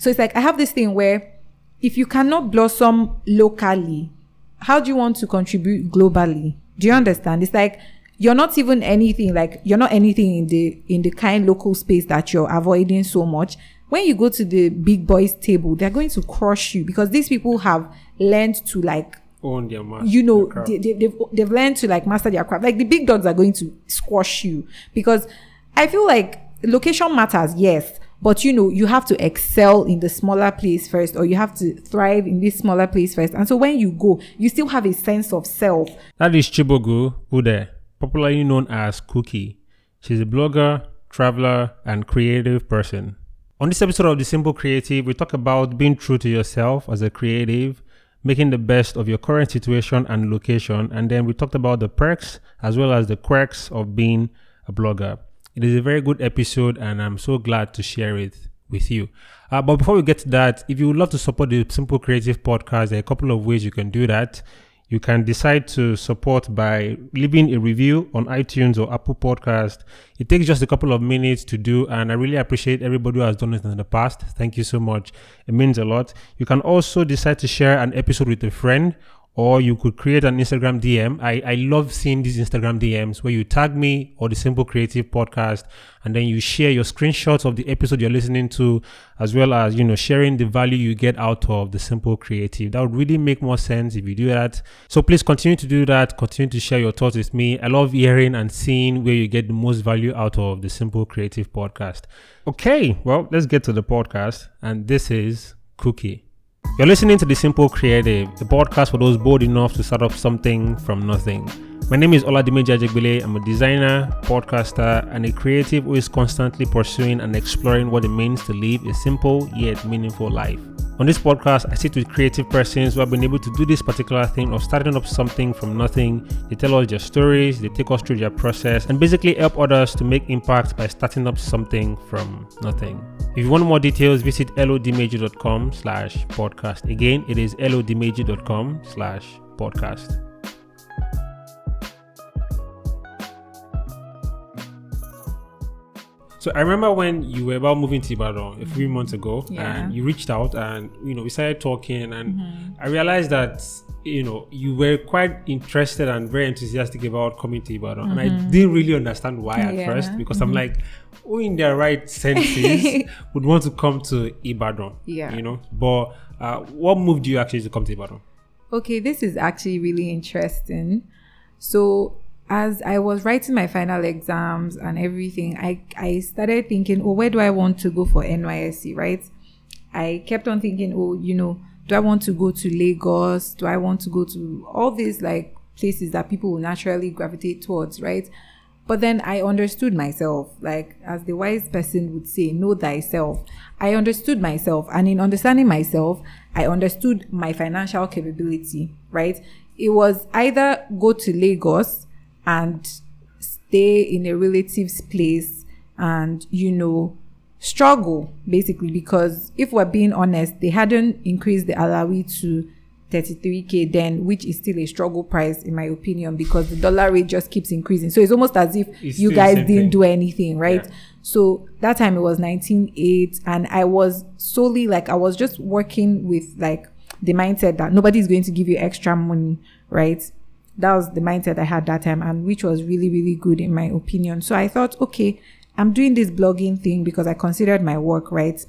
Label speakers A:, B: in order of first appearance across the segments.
A: So it's like I have this thing where if you cannot blossom locally, how do you want to contribute globally? Do you understand? It's like you're not even anything like you're not anything in the in the kind local space that you're avoiding so much. When you go to the big boys table, they're going to crush you because these people have learned to like
B: Own their master.
A: you know they, they, they've, they've learned to like master their craft like the big dogs are going to squash you because i feel like location matters yes but you know you have to excel in the smaller place first or you have to thrive in this smaller place first and so when you go you still have a sense of self
B: That is Chibogu Udeh, popularly known as Cookie. She's a blogger, traveler, and creative person. On this episode of The Simple Creative, we talk about being true to yourself as a creative, making the best of your current situation and location, and then we talked about the perks as well as the quirks of being a blogger. It is a very good episode, and I'm so glad to share it with you. Uh, but before we get to that, if you would love to support the Simple Creative podcast, there are a couple of ways you can do that. You can decide to support by leaving a review on iTunes or Apple Podcast. It takes just a couple of minutes to do, and I really appreciate everybody who has done it in the past. Thank you so much. It means a lot. You can also decide to share an episode with a friend or you could create an Instagram DM. I, I love seeing these Instagram DMs where you tag me or the Simple Creative Podcast and then you share your screenshots of the episode you're listening to, as well as, you know, sharing the value you get out of the Simple Creative. That would really make more sense if you do that. So please continue to do that. Continue to share your thoughts with me. I love hearing and seeing where you get the most value out of the Simple Creative Podcast. Okay, well, let's get to the podcast. And this is Cookie. You're listening to The Simple Creative, the podcast for those bold enough to start up something from nothing. My name is Oladimeji Ajegbele. I'm a designer, podcaster, and a creative who is constantly pursuing and exploring what it means to live a simple yet meaningful life. On this podcast, I sit with creative persons who have been able to do this particular thing of starting up something from nothing. They tell us their stories, they take us through their process, and basically help others to make impact by starting up something from nothing. If you want more details, visit hellodimeji.com slash podcast. Again, it is hellodimeji.com slash podcast. So I remember when you were about moving to Ibadan a few mm-hmm. months ago,
A: Yeah.
B: and you reached out, and you know we started talking, and mm-hmm. I realized that you know you were quite interested and very enthusiastic about coming to Ibadan, and I mm-hmm. didn't really understand why at
A: Yeah.
B: first because I'm like, who in their right senses would want to come to Ibadan?
A: Yeah.
B: you know. But uh, what moved you actually to come to Ibadan?
A: Okay, this is actually really interesting. So, as I was writing my final exams and everything, I I started thinking, oh, where do I want to go for NYSC, right? I kept on thinking, oh, you know, do I want to go to Lagos? Do I want to go to all these like places that people will naturally gravitate towards, right? But then I understood myself, like as the wise person would say, know thyself. I understood myself, and in understanding myself, I understood my financial capability, right? It was either go to Lagos and stay in a relative's place and, you know, struggle basically because if we're being honest, they hadn't increased the allawee to 33k then, which is still a struggle price in my opinion because the dollar rate just keeps increasing. So it's almost as if
B: It's
A: you guys didn't
B: thing.
A: do anything, right?
B: Yeah.
A: So that time it was 19.8 and I was solely like I was just working with like the mindset that nobody's going to give you extra money, right? That was the mindset I had that time and which was really, really good in my opinion. So I thought, okay, I'm doing this blogging thing because I considered my work, right?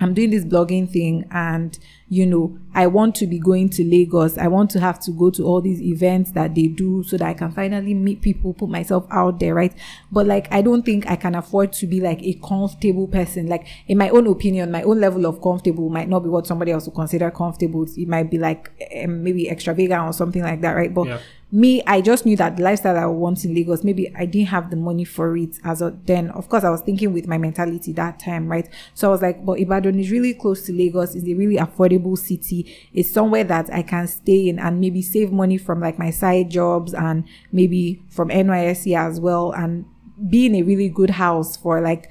A: I'm doing this blogging thing and you know, I want to be going to Lagos. I want to have to go to all these events that they do so that I can finally meet people, put myself out there, right? But like, I don't think I can afford to be like a comfortable person. Like, in my own opinion, my own level of comfortable might not be what somebody else would consider comfortable. It might be like um, maybe extravagant or something like that, right? But
B: Yeah.
A: Me, I just knew that lifestyle I want in Lagos, maybe I didn't have the money for it as of then. Of course, I was thinking with my mentality that time, right? So I was like, but Ibadan is really close to Lagos. It's a really affordable city. It's somewhere that I can stay in and maybe save money from like my side jobs and maybe from NYSC as well and be in a really good house for like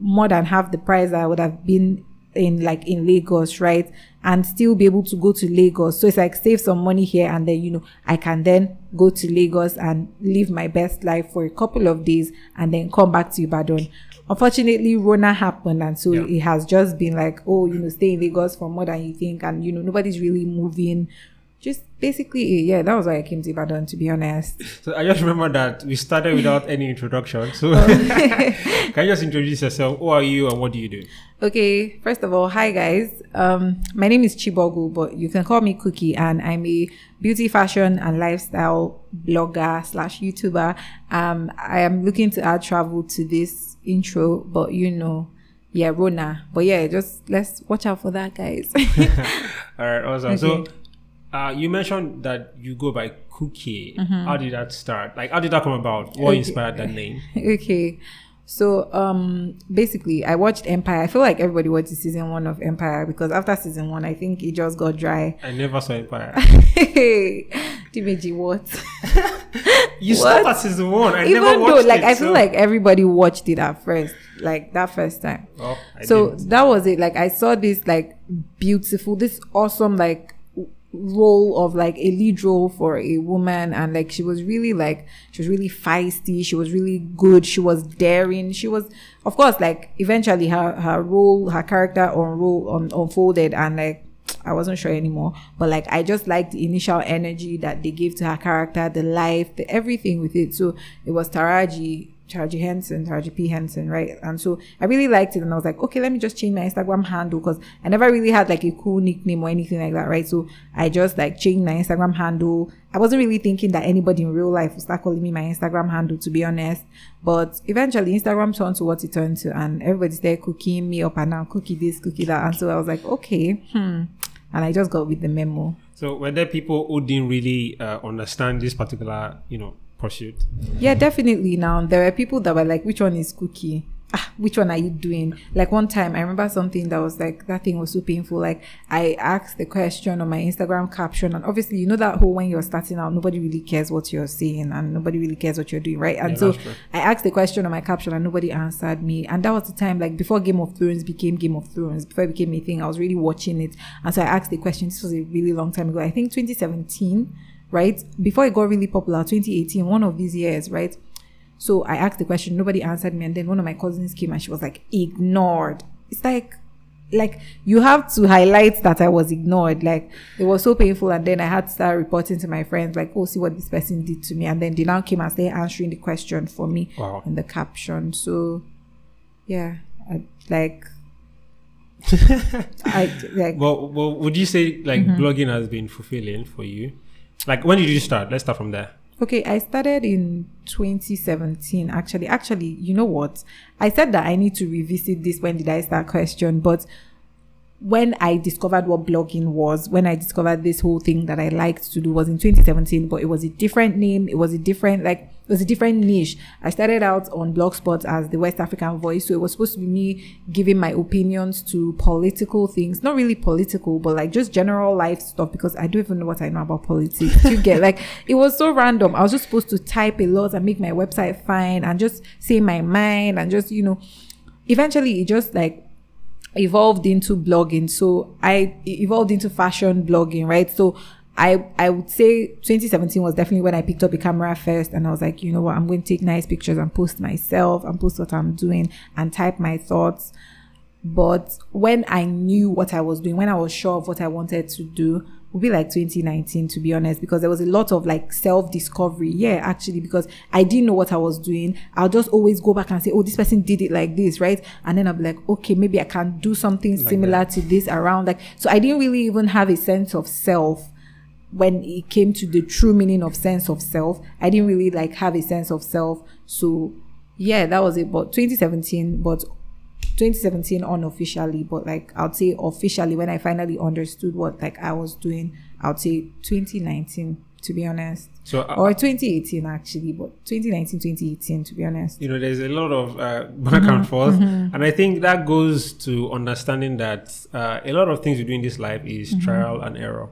A: more than half the price I would have been in like in Lagos, right? And still be able to go to Lagos. So it's like save some money here and then, you know, I can then go to Lagos and live my best life for a couple of days and then come back to Ibadan. unfortunately, Rona happened, and so
B: Yeah.
A: it has just been like, oh, you know, stay in Lagos for more than you think, and you know, nobody's really moving. Just basically, yeah, that was why I came to Ibadan, to be honest.
B: So I just remember that we started without any introduction. So
A: Oh.
B: can you just introduce yourself? Who are you and what do you do?
A: Okay, first of all, hi guys. Um, my name is Chibogu, but you can call me Cookie, and I'm a beauty, fashion, and lifestyle blogger slash YouTuber. Um, I am looking to add travel to this intro, but you know, yeah, Rona. But yeah, just let's watch out for that, guys.
B: All right, awesome. So
A: Okay.
B: Uh, you mentioned that you go by Cookie. How did that start? Like, how did that come about? What
A: Okay.
B: inspired that name?
A: okay. So um basically I watched Empire. I feel like everybody watched season one of Empire because after season one I think it just got dry.
B: I never saw Empire.
A: Hey Dimeji, what?
B: You
A: What?
B: stopped at season one. I
A: Even
B: never
A: though
B: watched
A: like
B: it.
A: I feel
B: so-
A: like everybody watched it at first, like that first time.
B: Oh, I
A: so
B: didn't.
A: that was it. Like I saw this like beautiful, this awesome like role of like a lead role for a woman and like she was really like she was really feisty she was really good she was daring she was of course like eventually her her role her character on role on, unfolded and like I wasn't sure anymore, but like I just liked the initial energy that they gave to her character, the life, the everything with it. So it was Taraji, Taraji Henson, Taraji P Henson, right? And so I really liked it, and I was like, okay, let me just change my Instagram handle because I never really had like a cool nickname or anything like that, right? So I just like changed my Instagram handle. I wasn't really thinking that anybody in real life would start calling me my Instagram handle, to be honest. But eventually, Instagram turned to what it turned to, and everybody's there cooking me up and down, cookie this, cookie that, and so I was like, okay, hmm and I just got with the memo.
B: So were there people who didn't really uh, understand this particular, you know, pursuit?
A: Yeah, definitely. Now there were people that were like, "Which one is Cookie? Ah, which one are you doing?" Like one time, I remember something that was like that thing was so painful. Like I asked the question on my Instagram caption, and obviously, you know that whole when you're starting out, nobody really cares what you're saying, and nobody really cares what you're doing, right? And
B: Yeah,
A: so. I asked the question on my caption, and nobody answered me. And that was the time, like before Game of Thrones became Game of Thrones, before it became a thing, I was really watching it, and so I asked the question. This was a really long time ago. I think 2017 right? Before it got really popular, 2018, one of these years, right? So I asked the question, nobody answered me, and then one of my cousins came and she was like, ignored. It's like, like you have to highlight that I was ignored. Like it was so painful, and then I had to start reporting to my friends, like, oh, see what this person did to me, and then they now came and started answering the question for me
B: Wow.
A: in the caption. So, yeah, I, like. I like
B: Well, well, would you say like
A: Mm-hmm.
B: blogging has been fulfilling for you? Like, when did you start? Let's start from there.
A: Okay, I started in 2017. Actually, actually, you know what? I said that I need to revisit this. When did I start question? But when I discovered what blogging was, when I discovered this whole thing that I liked to do was in 2017, but it was a different name. It was a different, like, it was a different niche. I started out on Blogspot as the West African voice. So it was supposed to be me giving my opinions to political things, not really political, but like just general life stuff because I don't even know what I know about politics. you get like, it was so random. I was just supposed to type a lot and make my website fine and just say my mind and just, you know, eventually it just like evolved into blogging. So I evolved into fashion blogging, right? So I I would say 2017 was definitely when I picked up a camera first and I was like, you know what, I'm going to take nice pictures and post myself and post what I'm doing and type my thoughts. But when I knew what I was doing, when I was sure of what I wanted to do, would be like 2019 to be honest, because there was a lot of like self discovery. Yeah, actually, because I didn't know what I was doing. I'll just always go back and say, oh, this person did it like this, right? And then I'll be like, okay, maybe I can do something similar to this around. Like, so I didn't really even have a sense of self when it came to the true meaning of sense of self. I didn't really like have a sense of self. So yeah, that was it. But 2017, but 2017 unofficially, but like I'd say officially when I finally understood what like I was doing, I'd say 2019 to be honest.
B: So, uh,
A: Or 2018 actually, but 2019, 2018 to be honest.
B: you know, there's a lot of uh, back and forth, and I think that goes to understanding that uh, a lot of things you do in this life is trial and error.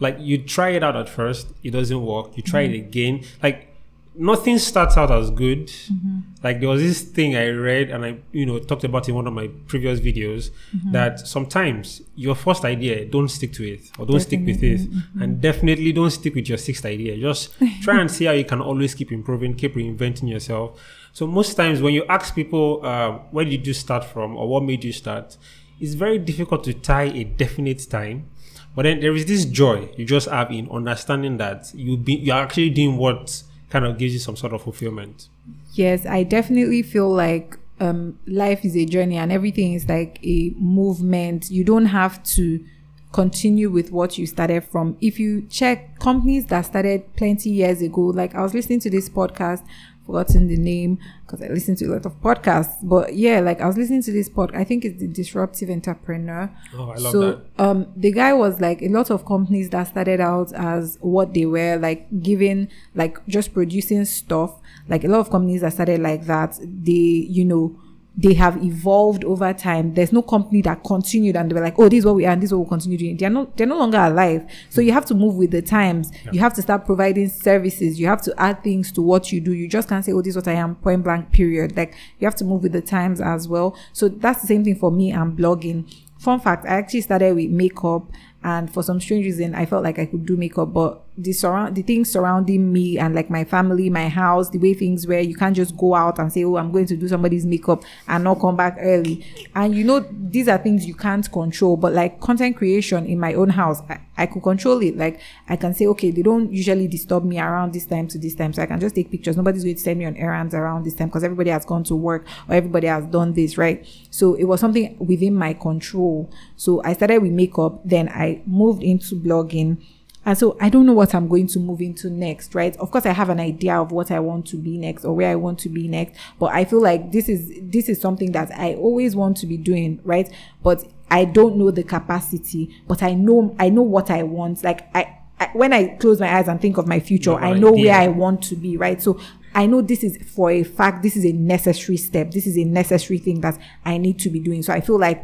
B: Like you try it out at first, it doesn't work. You try it again, like nothing starts out as good. Mm-hmm. Like there was this thing I read, and I you know talked about in one of my previous videos mm-hmm. that sometimes your first idea don't stick to it or don't stick with it, mm-hmm. and definitely don't stick with your sixth idea. Just try and see how you can always keep improving, keep reinventing yourself. So most times when you ask people, uh, where did you start from or what made you start, it's very difficult to tie a definite time. But then there is this joy you just have in understanding that you be you're actually doing what kind of gives you some sort of fulfillment.
A: Yes, I definitely feel like um, life is a journey and everything is like a movement. You don't have to continue with what you started from. If you check companies that started plenty years ago, like I was listening to this podcast forgotten the name because I listen to a lot of podcasts. But yeah, like I was listening to this pod. I think it's the Disruptive Entrepreneur.
B: Oh, I love
A: so,
B: that.
A: um, the guy was like a lot of companies that started out as what they were, like giving, like just producing stuff. Like a lot of companies that started like that, they, you know, they have evolved over time. There's no company that continued and they were like, oh, this is what we are and this is what we'll continue doing. They're not, they're no longer alive. So you have to move with the times.
B: Yeah.
A: You have to start providing services. You have to add things to what you do. You just can't say, oh, this is what I am, point blank, period. Like you have to move with the times as well. So that's the same thing for me and blogging. Fun fact, I actually started with makeup and for some strange reason i felt like i could do makeup but the surround the things surrounding me and like my family my house the way things were you can't just go out and say oh i'm going to do somebody's makeup and not come back early. And you know these are things you can't control but like content creation in my own house i, I could control it. Like i can say okay they don't usually disturb me around this time to this time so i can just take pictures. Nobody's going to send me on errands around this time because everybody has gone to work or everybody has done this right? So it was something within my control. So i started with makeup then i moved into blogging. And so I don't know what I'm going to move into next, right? Of course, I have an idea of what I want to be next or where I want to be next, but I feel like this is this is something that I always want to be doing, right? But I don't know the capacity, but I know I know what I want. Like I, I when I close my eyes and think of my future,
B: No
A: I know
B: idea.
A: where I want to be, right? So I know this is for a fact, this is a necessary step. This is a necessary thing that I need to be doing. So I feel like,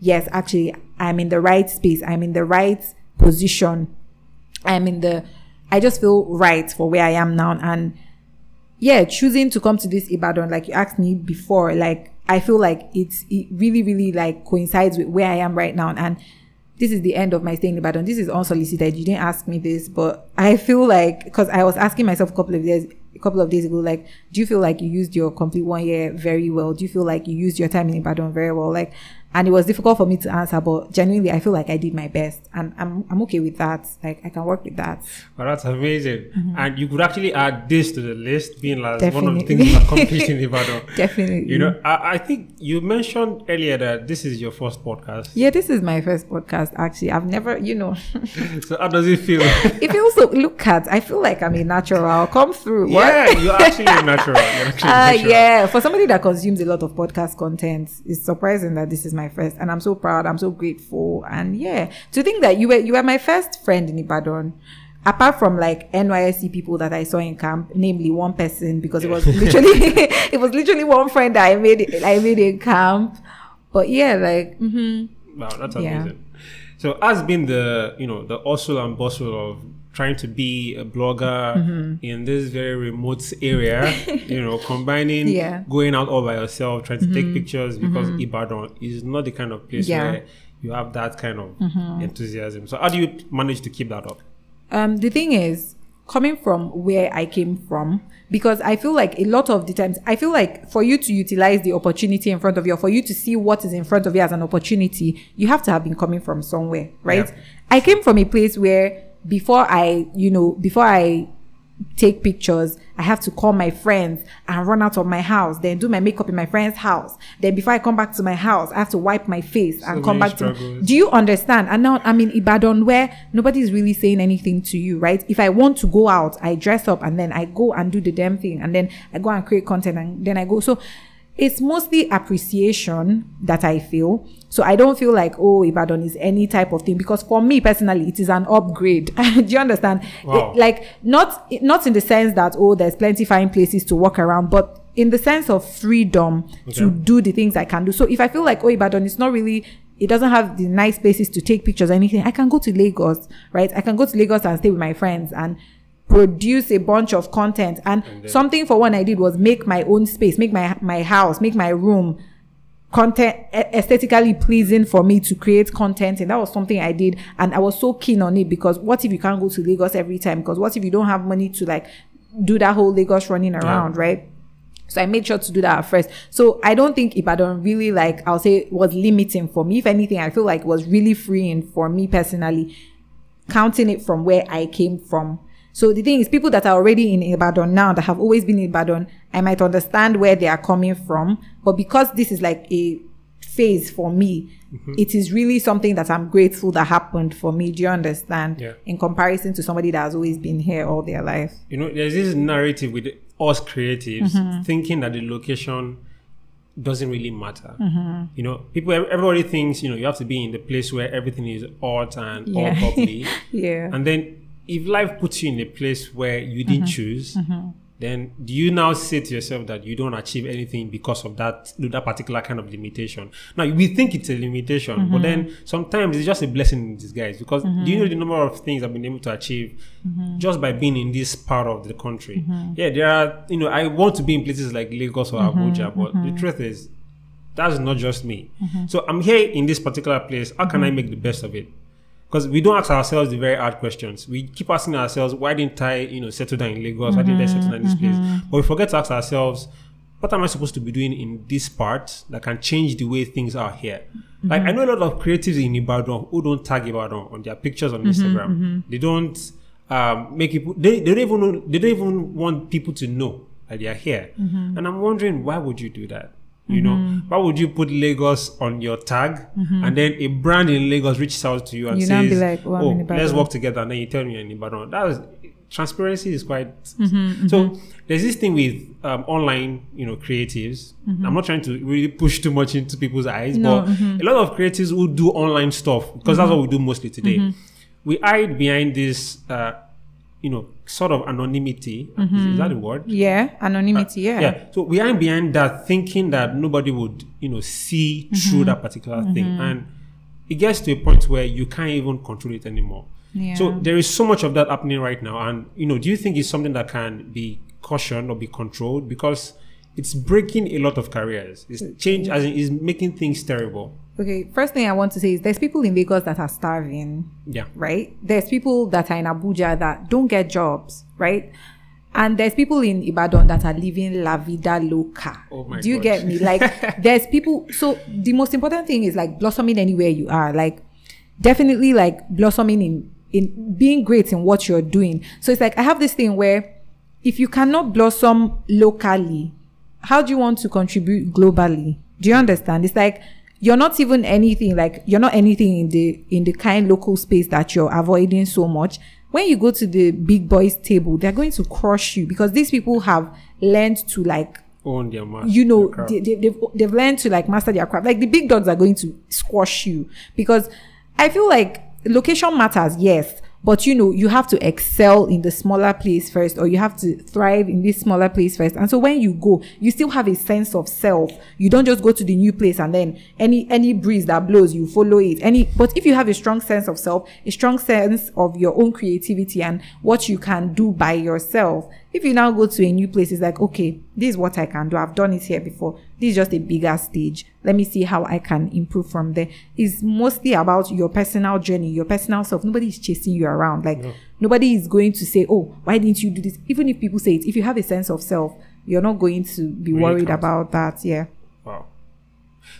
A: yes, actually, I'm in the right space. I'm in the right position. I'm in the, I just feel right for where I am now. And yeah, choosing to come to this Ibadan, like you asked me before, like I feel like it's, it really, really like coincides with where I am right now. And this is the end of my stay in Ibadan. This is unsolicited. You didn't ask me this, but I feel like, cause I was asking myself a couple of days, a couple of days ago, like, do you feel like you used your complete one year very well? Do you feel like you used your time in Ibadan very well? Like, and it was difficult for me to answer, but genuinely, I feel like I did my best, and I'm I'm okay with that. Like, I can work with that.
B: Well, that's amazing. And you could actually add this to the list, being like one of the
A: Mm-hmm. Definitely.
B: things you accomplished in Ibadan.
A: Definitely.
B: You know, I, I think you mentioned earlier that this is your first podcast.
A: Yeah, this is my first podcast. Actually, I've never, you know,
B: So how does it feel?
A: if you also look at, I feel like I'm a natural. Come through. What?
B: yeah, you're actually a natural. You're actually
A: Ah,
B: natural.
A: yeah. For somebody that consumes a lot of podcast content, it's surprising that this is my first, and I'm so proud. I'm so grateful, and yeah, to think that you were you were my first friend in Ibadan. Apart from like NYSC people that I saw in camp, namely one person, because it was literally it was literally one friend that I made I made in camp. But yeah, like mm-hmm.
B: Wow, that's
A: Yeah.
B: amazing. So, as being the you know the hustle and bustle of trying to be a blogger
A: Mm-hmm.
B: in this very remote area, you know, combining
A: Yeah. Mm-hmm.
B: going out all by yourself, trying to take pictures because Ibadan is not the kind of place
A: Yeah. Mm-hmm.
B: where you have that kind of enthusiasm. So, how do you manage to keep that up?
A: um the thing is coming from where i came from because i feel like a lot of the times i feel like for you to utilize the opportunity in front of you or for you to see what is in front of you as an opportunity you have to have been coming from somewhere right
B: Yeah.
A: i came from a place where before i you know before i take pictures i have to call my friends and run out of my house then do my makeup in my friend's house then before i come back to my house i have to wipe my face and come back to do you understand? And now I'm in Ibadan where nobody's really saying anything to you, right? If I want to go out, I dress up and then I go and do the damn thing and then I go and create content and then I go. So it's mostly appreciation that I feel. So I don't feel like, oh, Ibadan is any type of thing because for me personally, it is an upgrade. do you understand?
B: Wow.
A: It- like not, not in the sense that, oh, there's plenty fine places to walk around, but in the sense of freedom to do the things I can do. So if I feel like, oh, Ibadan is not really, it doesn't have the nice places to take pictures or anything, I can go to Lagos, right? I can go to Lagos and stay with my friends and produce a bunch of content. And,
B: then-
A: something for one I did was make my own space, make my, my house, make my room content aesthetically pleasing for me to create content and that was something i did and i was so keen on it because what if you can't go to lagos every time because what if you don't have money to like do that whole lagos running around right So I made sure to do that at first. So I don't think Ibadan really like, I'll say was limiting for me. If anything, I feel like it was really freeing for me personally, counting it from where I came from. So the thing is, people that are already in Ibadan now, that have always been in Ibadan, I might understand where they are coming from. But because this is like a phase for me, mm-hmm. it is really something that I'm grateful that happened for me. Do you understand?
B: Yeah.
A: In comparison to somebody that has always been here all their life.
B: You know, there's this narrative with us creatives mm-hmm. thinking that the location doesn't really matter.
A: Mm-hmm.
B: You know, people, everybody thinks, you know, you have to be in the place where everything is art and
A: Yeah.
B: all bubbly.
A: Yeah.
B: And then if life puts you in a place where you didn't
A: Mm-hmm.
B: choose, mm-hmm. then do you now say to yourself that you don't achieve anything because of that that particular kind of limitation? Now we think it's a limitation,
A: Mm-hmm.
B: but then sometimes it's just a blessing in disguise. Because do you mm-hmm. know the number of things I've been able to achieve
A: Mm-hmm.
B: just by being in this part of the country? Mm-hmm. Yeah, there are you know I want to be in places like Lagos or Abuja, but the truth is that's not just me. So I'm here in this particular place. How can I make the best of it? Because we don't ask ourselves the very hard questions. We keep asking ourselves, why didn't I, you know, settle down in Lagos? Why didn't I settle down in this mm-hmm. place? Mm-hmm. But we forget to ask ourselves, what am I supposed to be doing in this part that can change the way things are here? Like mm-hmm. I know a lot of creatives in Ibadan who don't tag Ibadan on their pictures on Instagram. They don't um, make people. They, they don't even know, they don't even want people to know that they are here. And I'm wondering why would you do that? You know, why would you put Lagos on your tag and then a brand in Lagos reaches out to you and
A: You
B: says,
A: be like, "Oh, I'm
B: "Oh, let's work together," and then you tell me you're in Ibadan. That is transparency is quite.
A: Mm-hmm,
B: So there's this thing with um, online, you know, creatives. I'm not trying to really push too much into people's eyes,
A: Mm-hmm. No, mm-hmm.
B: but a lot of creatives who do online stuff because that's what we do mostly today.
A: Mm-hmm.
B: We hide behind this, uh, you know, sort of anonymity. Is, is mm-hmm. that the word?
A: Yeah. Anonymity. Uh, yeah.
B: yeah so we are behind that thinking that nobody would you know see
A: Mm-hmm.
B: through that particular thing mm-hmm. and it gets to a point where you can't even control it anymore
A: Yeah.
B: so there is so much of that happening right now and you know do you think it's something that can be cautioned or be controlled because it's breaking a lot of careers it's change as in is making things terrible
A: Okay. First thing I want to say is there's people in Lagos that are starving.
B: yeah
A: right? There's people that are in Abuja that don't get jobs, right? And there's people in Ibadan that are living la vida loca.
B: Oh my
A: Do you
B: God.
A: get me? Like, there's people. So the most important thing is like blossoming anywhere you are. Like, definitely like blossoming in in being great in what you're doing. So it's like I have this thing where if you cannot blossom locally, how do you want to contribute globally? Do you understand? It's like you're not even anything like you're not anything in the in the kind local space that you're avoiding so much. When you go to the big boys table, they're going to crush you because these people have learned to like
B: own their mass
A: you know
B: their craft.
A: they, they, they've, they've learned to like master their craft like the big dogs are going to squash you because i feel like location matters yes but you know you have to excel in the smaller place first or you have to thrive in this smaller place first. And so when you go you still have a sense of self. You don't just go to the new place and then any any breeze that blows you follow it. Any but if you have a strong sense of self a strong sense of your own creativity and what you can do by yourself if you now go to a new place, it's like, okay, this is what I can do. I've done it here before. This is just a bigger stage. Let me see how I can improve from there. It's mostly about your personal journey, your personal self. Nobody is chasing you around. Like, nobody is going to say, oh, why didn't you do this? Even if people say it, if you have a sense of self, you're not going to be
B: Really
A: worried
B: counts.
A: about that. Yeah.
B: Wow.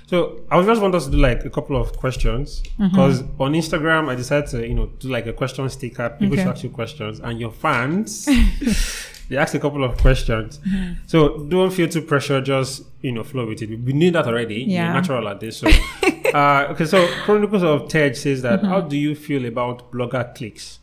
B: So I was just want us to do like a couple of questions
A: Mm-hmm.
B: because on Instagram I decided to you know do like a question sticker. People
A: Okay.
B: should ask you questions, and your fans they asked a couple of questions.
A: Mm-hmm.
B: So don't feel too pressure. Just you know flow with it. We knew that already. You're
A: Yeah.
B: natural at this. So uh, okay. So Chronicles of Ted says that
A: Mm-hmm.
B: how do you feel about blogger cliques?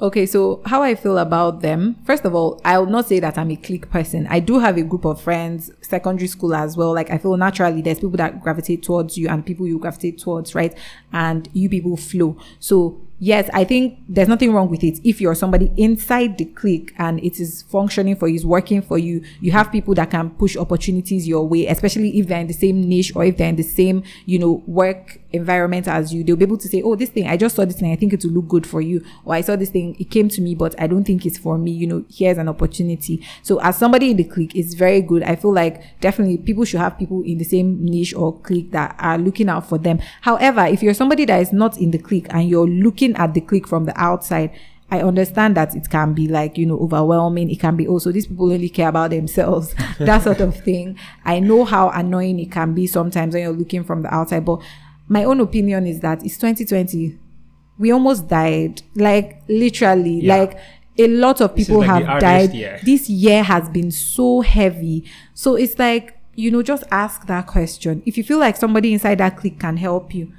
A: Okay, so how I feel about them. First of all, I will not say that I'm a clique person. I do have a group of friends, secondary school as well. Like I feel naturally there's people that gravitate towards you and people you gravitate towards, right? And you people flow. So yes, I think there's nothing wrong with it. If you're somebody inside the clique and it is functioning for you, it's working for you, you have people that can push opportunities your way, especially if they're in the same niche or if they're in the same, you know, work environment as you. They'll be able to say, Oh, this thing, I just saw this thing, I think it will look good for you. Or I saw this thing, it came to me, but I don't think it's for me. You know, here's an opportunity. So as somebody in the clique, it's very good. I feel like definitely people should have people in the same niche or clique that are looking out for them. However, if you're somebody that is not in the clique and you're looking at the clique from the outside, I understand that it can be like, you know, overwhelming. It can be oh, also these people only care about themselves, that sort of thing. I know how annoying it can be sometimes when you're looking from the outside, but my own opinion is that it's 2020. We almost died. Like literally,
B: Yeah.
A: like a lot of people
B: like
A: have died.
B: year.
A: This year has been so heavy. So it's like, you know, just ask that question. If you feel like somebody inside that clique can help you,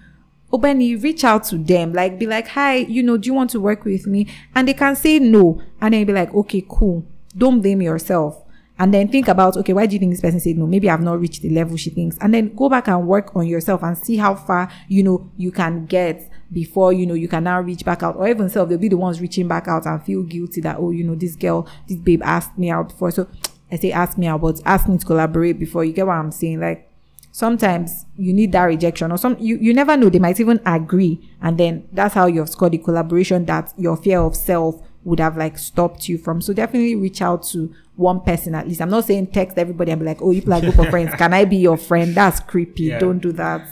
A: Obeni, reach out to them. Like, be like, hi, you know, do you want to work with me? And they can say no. And then be like, okay, cool. Don't blame yourself. And then think about, okay, why do you think this person said no? Maybe I've not reached the level she thinks. And then go back and work on yourself and see how far, you know, you can get before, you know, you can now reach back out. Or even self, they'll be the ones reaching back out and feel guilty that, oh, you know, this girl, this babe asked me out before. So I say ask me out, but ask me to collaborate before. You get what I'm saying? Like, sometimes you need that rejection or some you, you never know they might even agree. And then that's how you've scored the collaboration that your fear of self would have like stopped you from. So definitely reach out to one person at least. I'm not saying text everybody and be like oh you play a group of friends. Can i be your friend? That's creepy.
B: Yeah.
A: don't do that.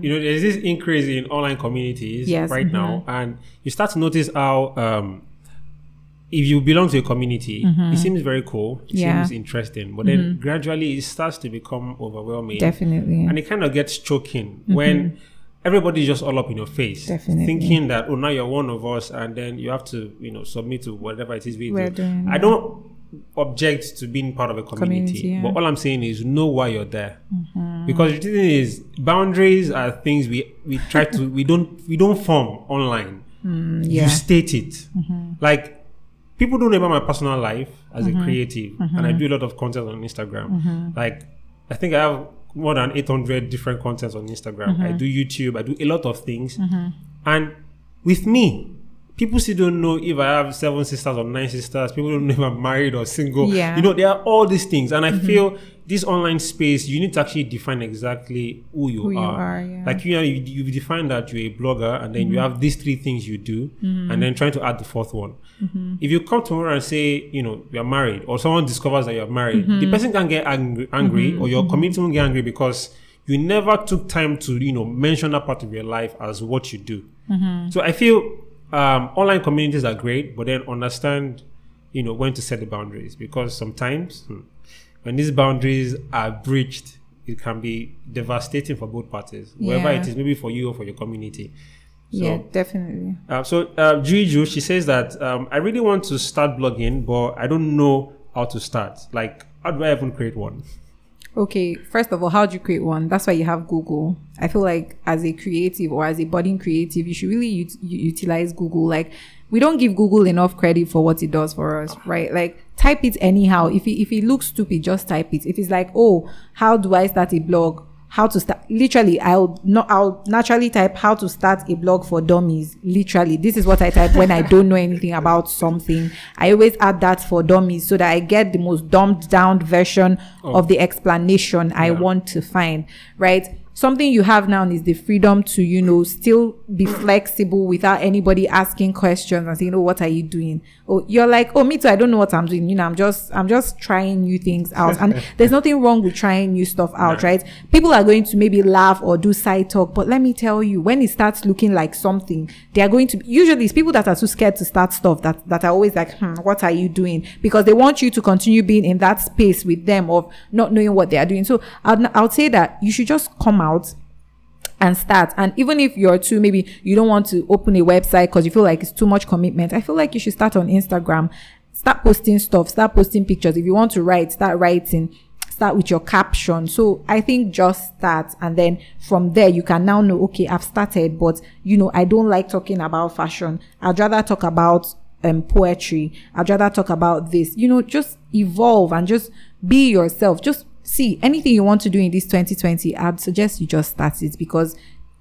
B: You know there's this increase in online communities
A: Yes,
B: right now and you start to notice how um if you belong to a community it seems very cool it
A: Mm-hmm. Yeah. Mm-hmm.
B: seems interesting but then gradually it starts to become overwhelming
A: definitely
B: and it kind of gets choking when everybody's just all up in your face
A: Definitely.
B: thinking that oh now you're one of us and then you have to you know submit to whatever it is we
A: We're
B: do
A: doing,
B: i don't object to being part of a community,
A: Community, yeah. Mm-hmm.
B: but all i'm saying is know why you're there because the thing is boundaries are things we we try to we don't we don't form online
A: Mm, yeah Mm-hmm.
B: you state it like people don't know about my personal life as a creative and i do a lot of content on instagram.
A: Mm-hmm.
B: like i think i have more than 800 different contents on instagram.
A: Mm-hmm.
B: i do youtube i do a lot of things. And with me people still don't know if i have seven sisters or nine sisters. People don't know if i'm married or single.
A: Yeah.
B: you know there are all these things. And i
A: Mm-hmm.
B: feel this online space you need to actually define exactly who you
A: Who you
B: are,
A: are, yeah.
B: like you know you, you've defined that you're a blogger and then you mm-hmm. have these three things you do mm-hmm. and then trying to add the fourth one. Mm-hmm. If you come tomorrow and say you know you're married or someone discovers that you're married the person can get angry, angry or your community will get angry because you never took time to you know mention that part of your life as what you do. So i feel um, online communities are great but then understand you know when to set the boundaries because sometimes hmm, when these boundaries are breached it can be devastating for both parties wherever
A: Yeah.
B: it is maybe for you or for your community so,
A: yeah definitely
B: uh, so uh, Juju, she says that um, I really want to start blogging, but I don't know how to start. Like, how do I even create one?
A: Okay, first of all, how do you create one? That's why you have Google. I feel like as a creative or as a budding creative, you should really ut- utilize Google. Like, we don't give Google enough credit for what it does for us, right? Like, type it anyhow. If it, if it looks stupid, just type it. If it's like, oh, how do I start a blog? How to start? Literally, I'll not. I'll naturally type how to start a blog for dummies. Literally, this is what I type when I don't know anything about something. I always add that for dummies so that I get the most dumbed down version oh. of the explanation I want to find. Right? Something you have now is the freedom to, you know, still be flexible without anybody asking questions and saying, "Oh, what are you doing?" Oh, you're like, "Oh, me too. I don't know what I'm doing." You know, I'm just, I'm just trying new things out, and there's nothing wrong with trying new stuff out, right? People are going to maybe laugh or do side talk, but let me tell you, when it starts looking like something, they are going to. Usually, it's people that are too scared to start stuff that that are always like, "Hmm, what are you doing?" Because they want you to continue being in that space with them of not knowing what they are doing. So, I'd, I'd say that you should just come out and start. And even if you're too, maybe you don't want to open a website because you feel like it's too much commitment, I feel like you should start on Instagram. Start posting stuff, start posting pictures. If you want to write, start writing. Start with your caption. So I think just start and then from there you can now know, okay, I've started, but you know, I don't like talking about fashion. I'd rather talk about um, poetry. I'd rather talk about this. You know, just evolve and just be yourself. Just see anything you want to do in this 2020. I'd suggest you just start it because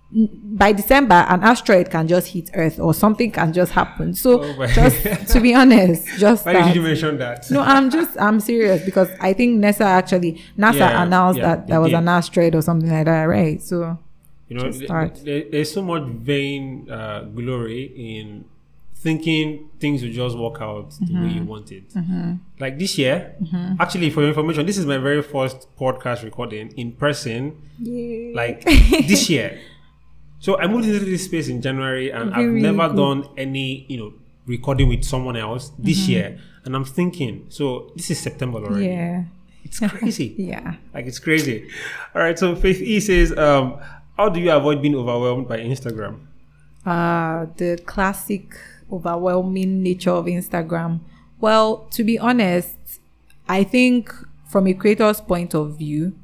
A: by December, an asteroid can just hit Earth or something can just happen. So,
B: Oh
A: just to be honest, just
B: Why
A: start.
B: did you mention that?
A: No, I'm just I'm serious because I think NASA actually NASA
B: Yeah,
A: announced
B: yeah,
A: that there was
B: did.
A: an asteroid or something like that, right? So
B: You know, th- th- there's so much vain uh, glory in thinking things will just work out the way
A: Mm-hmm.
B: you want it. Like this year, actually, for your information, this is my very first podcast recording in person.
A: yeah.
B: Like this year. So I moved into this space in January, and I've never
A: good.
B: done any, you know, recording with someone else this year, and I'm thinking, so this is September already.
A: Yeah.
B: It's crazy.
A: Yeah.
B: Like it's crazy. All right. So Faith E says, um, how do you avoid being overwhelmed by Instagram?
A: uh, the classic overwhelming nature of Instagram? Well, to be honest, I think from a creator's point of view,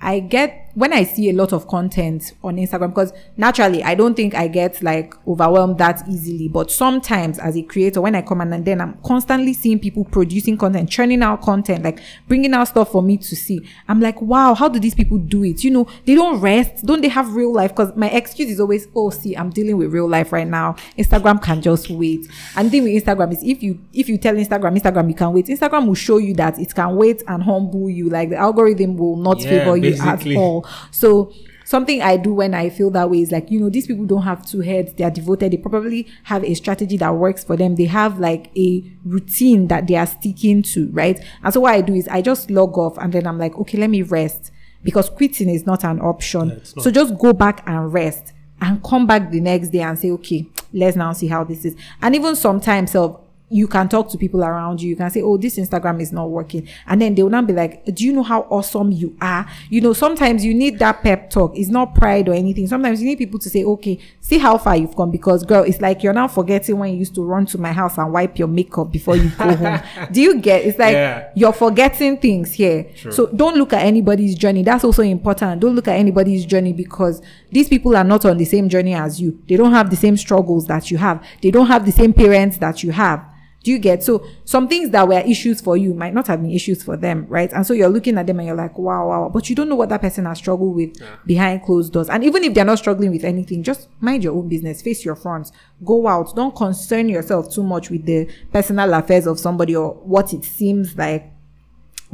A: I get when I see a lot of content on Instagram because naturally I don't think I get like overwhelmed that easily. But sometimes as a creator, when I come and then I'm constantly seeing people producing content, churning out content, like bringing out stuff for me to see. I'm like, wow, how do these people do it? You know, they don't rest. Don't they have real life? Because my excuse is always, oh, see, I'm dealing with real life right now. Instagram can just wait. And the thing with Instagram is if you if you tell Instagram, Instagram you can wait. Instagram will show you that it can wait and humble you. Like the algorithm will not
B: Yeah,
A: favor you
B: basically.
A: at all. So something I do when I feel that way is like, you know, these people don't have two heads. They are devoted. They probably have a strategy that works for them. They have like a routine that they are sticking to, right? And so what I do is I just log off and then I'm like, okay, let me rest because quitting is not an option.
B: Yeah, not.
A: so just go back and rest and come back the next day and say, okay, let's now see how this is. And even sometimes of you can talk to people around you. You can say, Oh, this Instagram is not working. And then they will not be like, Do you know how awesome you are? You know, sometimes you need that pep talk. It's not pride or anything. Sometimes you need people to say, Okay, see how far you've come. Because, girl, it's like you're now forgetting when you used to run to my house and wipe your makeup before you go home. Do you get? It's like
B: Yeah.
A: you're forgetting things here.
B: True.
A: So don't look at anybody's journey. That's also important. Don't look at anybody's journey because these people are not on the same journey as you. They don't have the same struggles that you have. They don't have the same parents that you have. Do you get? So some things that were issues for you might not have been issues for them, right? And so you're looking at them and you're like, wow, wow, but you don't know what that person has struggled with behind closed doors. And even if they're not struggling with anything, just mind your own business, face your fronts, go out. Don't concern yourself too much with the personal affairs of somebody or what it seems like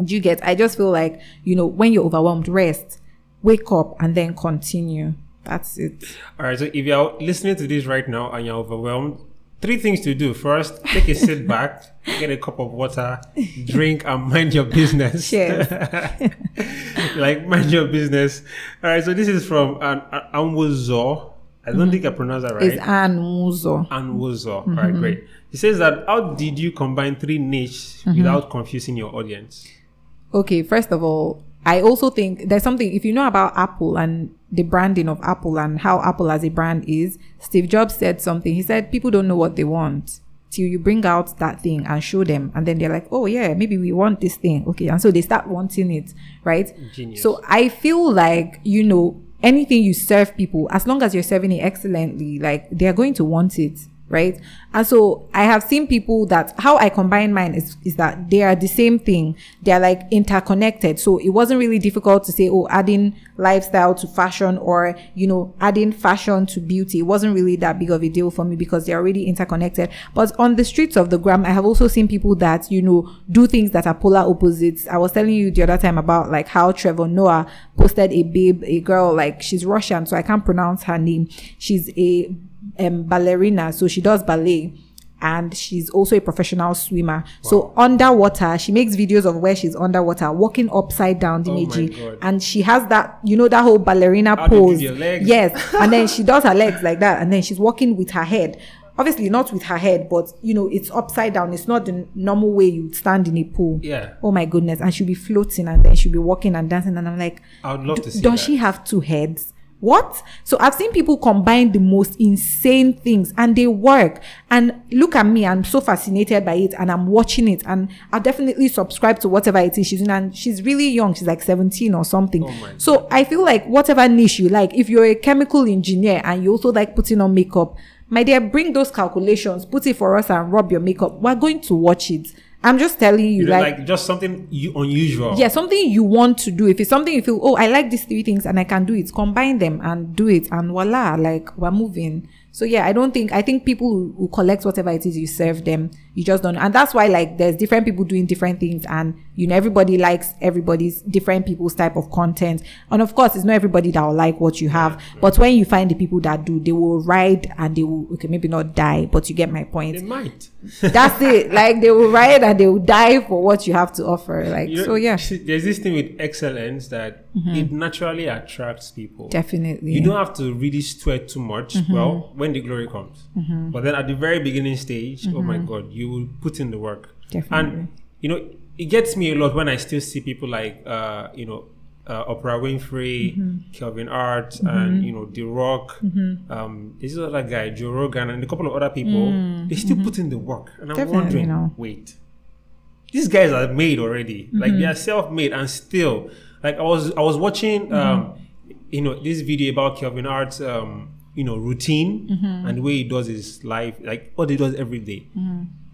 A: do you get? I just feel like, you know, when you're overwhelmed, rest, wake up, and then continue. That's it.
B: All right. So if you're listening to this right now and you're overwhelmed, three things to do. First, take a sit back, get a cup of water, drink, and mind your business. Like mind your business. All right. So this is from an Anwozo. I don't mm-hmm. think I pronounced that right.
A: It's Anne Muzo.
B: Anwozo. All right. Mm-hmm. Great. He says that how did you combine three niches mm-hmm. without confusing your audience?
A: Okay, first of all, I also think there's something, if you know about Apple and the branding of Apple and how Apple as a brand is, Steve Jobs said something. He said, people don't know what they want till you bring out that thing and show them. And then they're like, oh, yeah, maybe we want this thing. Okay. And so they start wanting it, right?
B: Genius.
A: So I feel like, you know, anything you serve people, as long as you're serving it excellently, like they're going to want it. Right. And so I have seen people that how I combine mine is, is that they are the same thing. They're like interconnected. So it wasn't really difficult to say, oh, adding lifestyle to fashion or, you know, adding fashion to beauty. It wasn't really that big of a deal for me because they're already interconnected. But on the streets of the gram, I have also seen people that, you know, do things that are polar opposites. I was telling you the other time about like how Trevor Noah posted a babe, a girl, like she's Russian, so I can't pronounce her name. She's a um, ballerina, so she does ballet. And she's also a professional swimmer. So underwater, she makes videos of where she's underwater, walking upside down,
B: Oh
A: Dimeji.
B: God.
A: and she has that, you know, that whole ballerina
B: How do you do
A: pose. Yes. and then she does her legs like that. And then she's walking with her head. Obviously not with her head, but you know, it's upside down. It's not the normal way you would stand in a pool.
B: Yeah.
A: Oh my goodness. And she'll be floating and then she'll be walking and dancing. And I'm like,
B: I would love to
A: "D-
B: see
A: Does
B: that.
A: she have two heads? What? So I've seen people combine the most insane things and they work. And look at me, I'm so fascinated by it and I'm watching it and I'll definitely subscribe to whatever it is she's doing. And she's really young. She's like 17 or something.
B: Oh
A: so I feel like whatever niche you like, if you're a chemical engineer and you also like putting on makeup, my dear, bring those calculations, put it for us and rub your makeup. We're going to watch it. I'm just telling you,
B: You know,
A: like,
B: like, just something you, unusual.
A: yeah, something you want to do. If it's something you feel, oh, I like these three things and I can do it, combine them and do it, and voila, like we're moving. So yeah, I don't think I think people will collect whatever it is you serve them. You just don't, and that's why like there's different people doing different things, and you know everybody likes everybody's different people's type of content. And of course, it's not everybody that will like what you have, but when you find the people that do, they will ride and they will okay maybe not die, but you get my point.
B: It might.
A: That's it. Like they will ride and they will die for what you have to offer. Like
B: You know,
A: so, yeah.
B: There's this thing with excellence that it naturally attracts people.
A: Definitely.
B: You don't have to really sweat too much.
A: Mm-hmm.
B: Well, when the glory comes, but then at the very beginning stage, oh my God, you will put in the work.
A: Mm-hmm. Definitely.
B: And you know, it gets me a lot when I still see people like, uh, you know, uh, Oprah Winfrey,
A: Mm-hmm.
B: Kelvin Hart, and you know, The Rock. Um, this is other guy, Joe Rogan, and a couple of other people. They still put in the work, and I'm
A: Mm-hmm. Definitely,
B: wondering,
A: no.
B: wait, these guys are made already. Like
A: Mm-hmm.
B: they are self-made, and still, like I was, I was watching, um, you know, this video about Kelvin Hart's, um, you know, routine
A: Mm-hmm.
B: and the way he does his life, like what he does every day.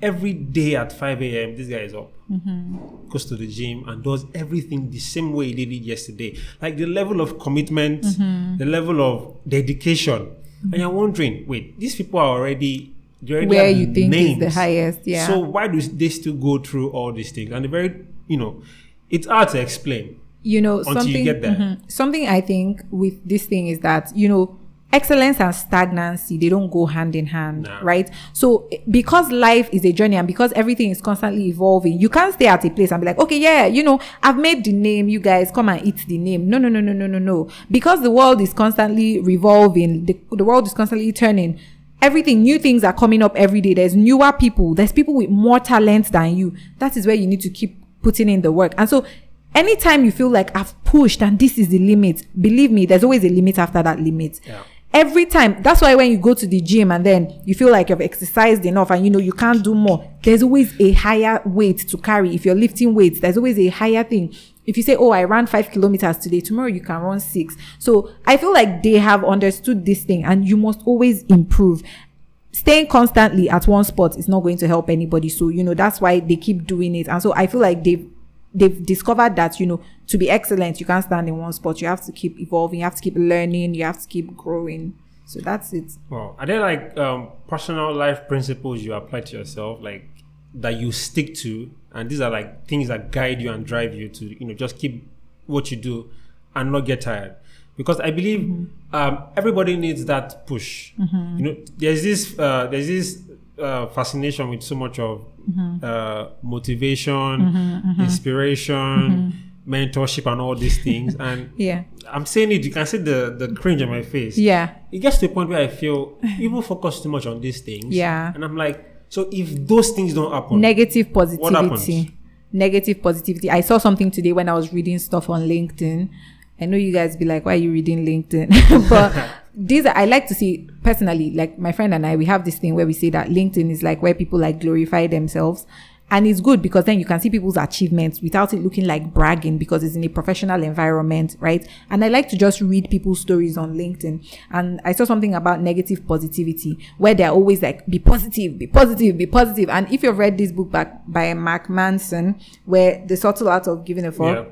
B: Every day at 5 a.m., this guy is up,
A: Mm-hmm.
B: goes to the gym, and does everything the same way he did it yesterday. Like the level of commitment,
A: Mm-hmm.
B: the level of dedication, and you're wondering, wait, these people are already.
A: Where you think is the highest, yeah.
B: So why do they still go through all these things? And the very, you know, it's hard to explain.
A: You know
B: Until you
A: something
B: there.
A: mhm. something i think with this thing is that you know excellence and stagnancy they don't go hand in hand
B: Nah.
A: right? So because life is a journey and because everything is constantly evolving you can't stay at a place and be like okay yeah you know i've made the name you guys come and eat the name. No no no no no no no. Because the world is constantly revolving the, the world is constantly turning everything new things are coming up every day. There's newer people. There's people with more talent than you. That is where you need to keep putting in the work. And so anytime you feel like I've pushed and this is the limit, believe me, there's always a limit after that limit.
B: Yeah.
A: Every time, that's why when you go to the gym and then you feel like you've exercised enough and you know you can't do more, there's always a higher weight to carry. If you're lifting weights, there's always a higher thing. If you say, Oh, I ran five kilometers today, tomorrow you can run six. So I feel like they have understood this thing and you must always improve staying constantly at one spot is not going to help anybody. So, you know, that's why they keep doing it. And so I feel like they've they've discovered that, you know, to be excellent, you can't stand in one spot. You have to keep evolving, you have to keep learning, you have to keep growing. So that's it.
B: Well, are there like um, personal life principles you apply to yourself, like that you stick to, and these are like things that guide you and drive you to, you know, just keep what you do and not get tired? Because I believe um, everybody needs that push. You know, there's this uh, there's this uh, fascination with so much of uh, motivation, inspiration, mentorship, and all these things, and
A: Yeah.
B: I'm saying it, you can see the, the cringe on my face.
A: Yeah.
B: It gets to a point where I feel people focus too much on these things.
A: Yeah.
B: And I'm like, so if those things don't happen,
A: Negative
B: happens?
A: positivity. Negative positivity. I saw something today when I was reading stuff on LinkedIn. I know you guys be like, why are you reading LinkedIn? but these are, I like to see personally, like my friend and I, we have this thing where we say that LinkedIn is like where people like glorify themselves. And it's good because then you can see people's achievements without it looking like bragging because it's in a professional environment, right? And I like to just read people's stories on LinkedIn. And I saw something about negative positivity where they're always like, be positive, be positive, be positive. And if you've read this book back by Mark Manson, where the subtle art of giving a fuck.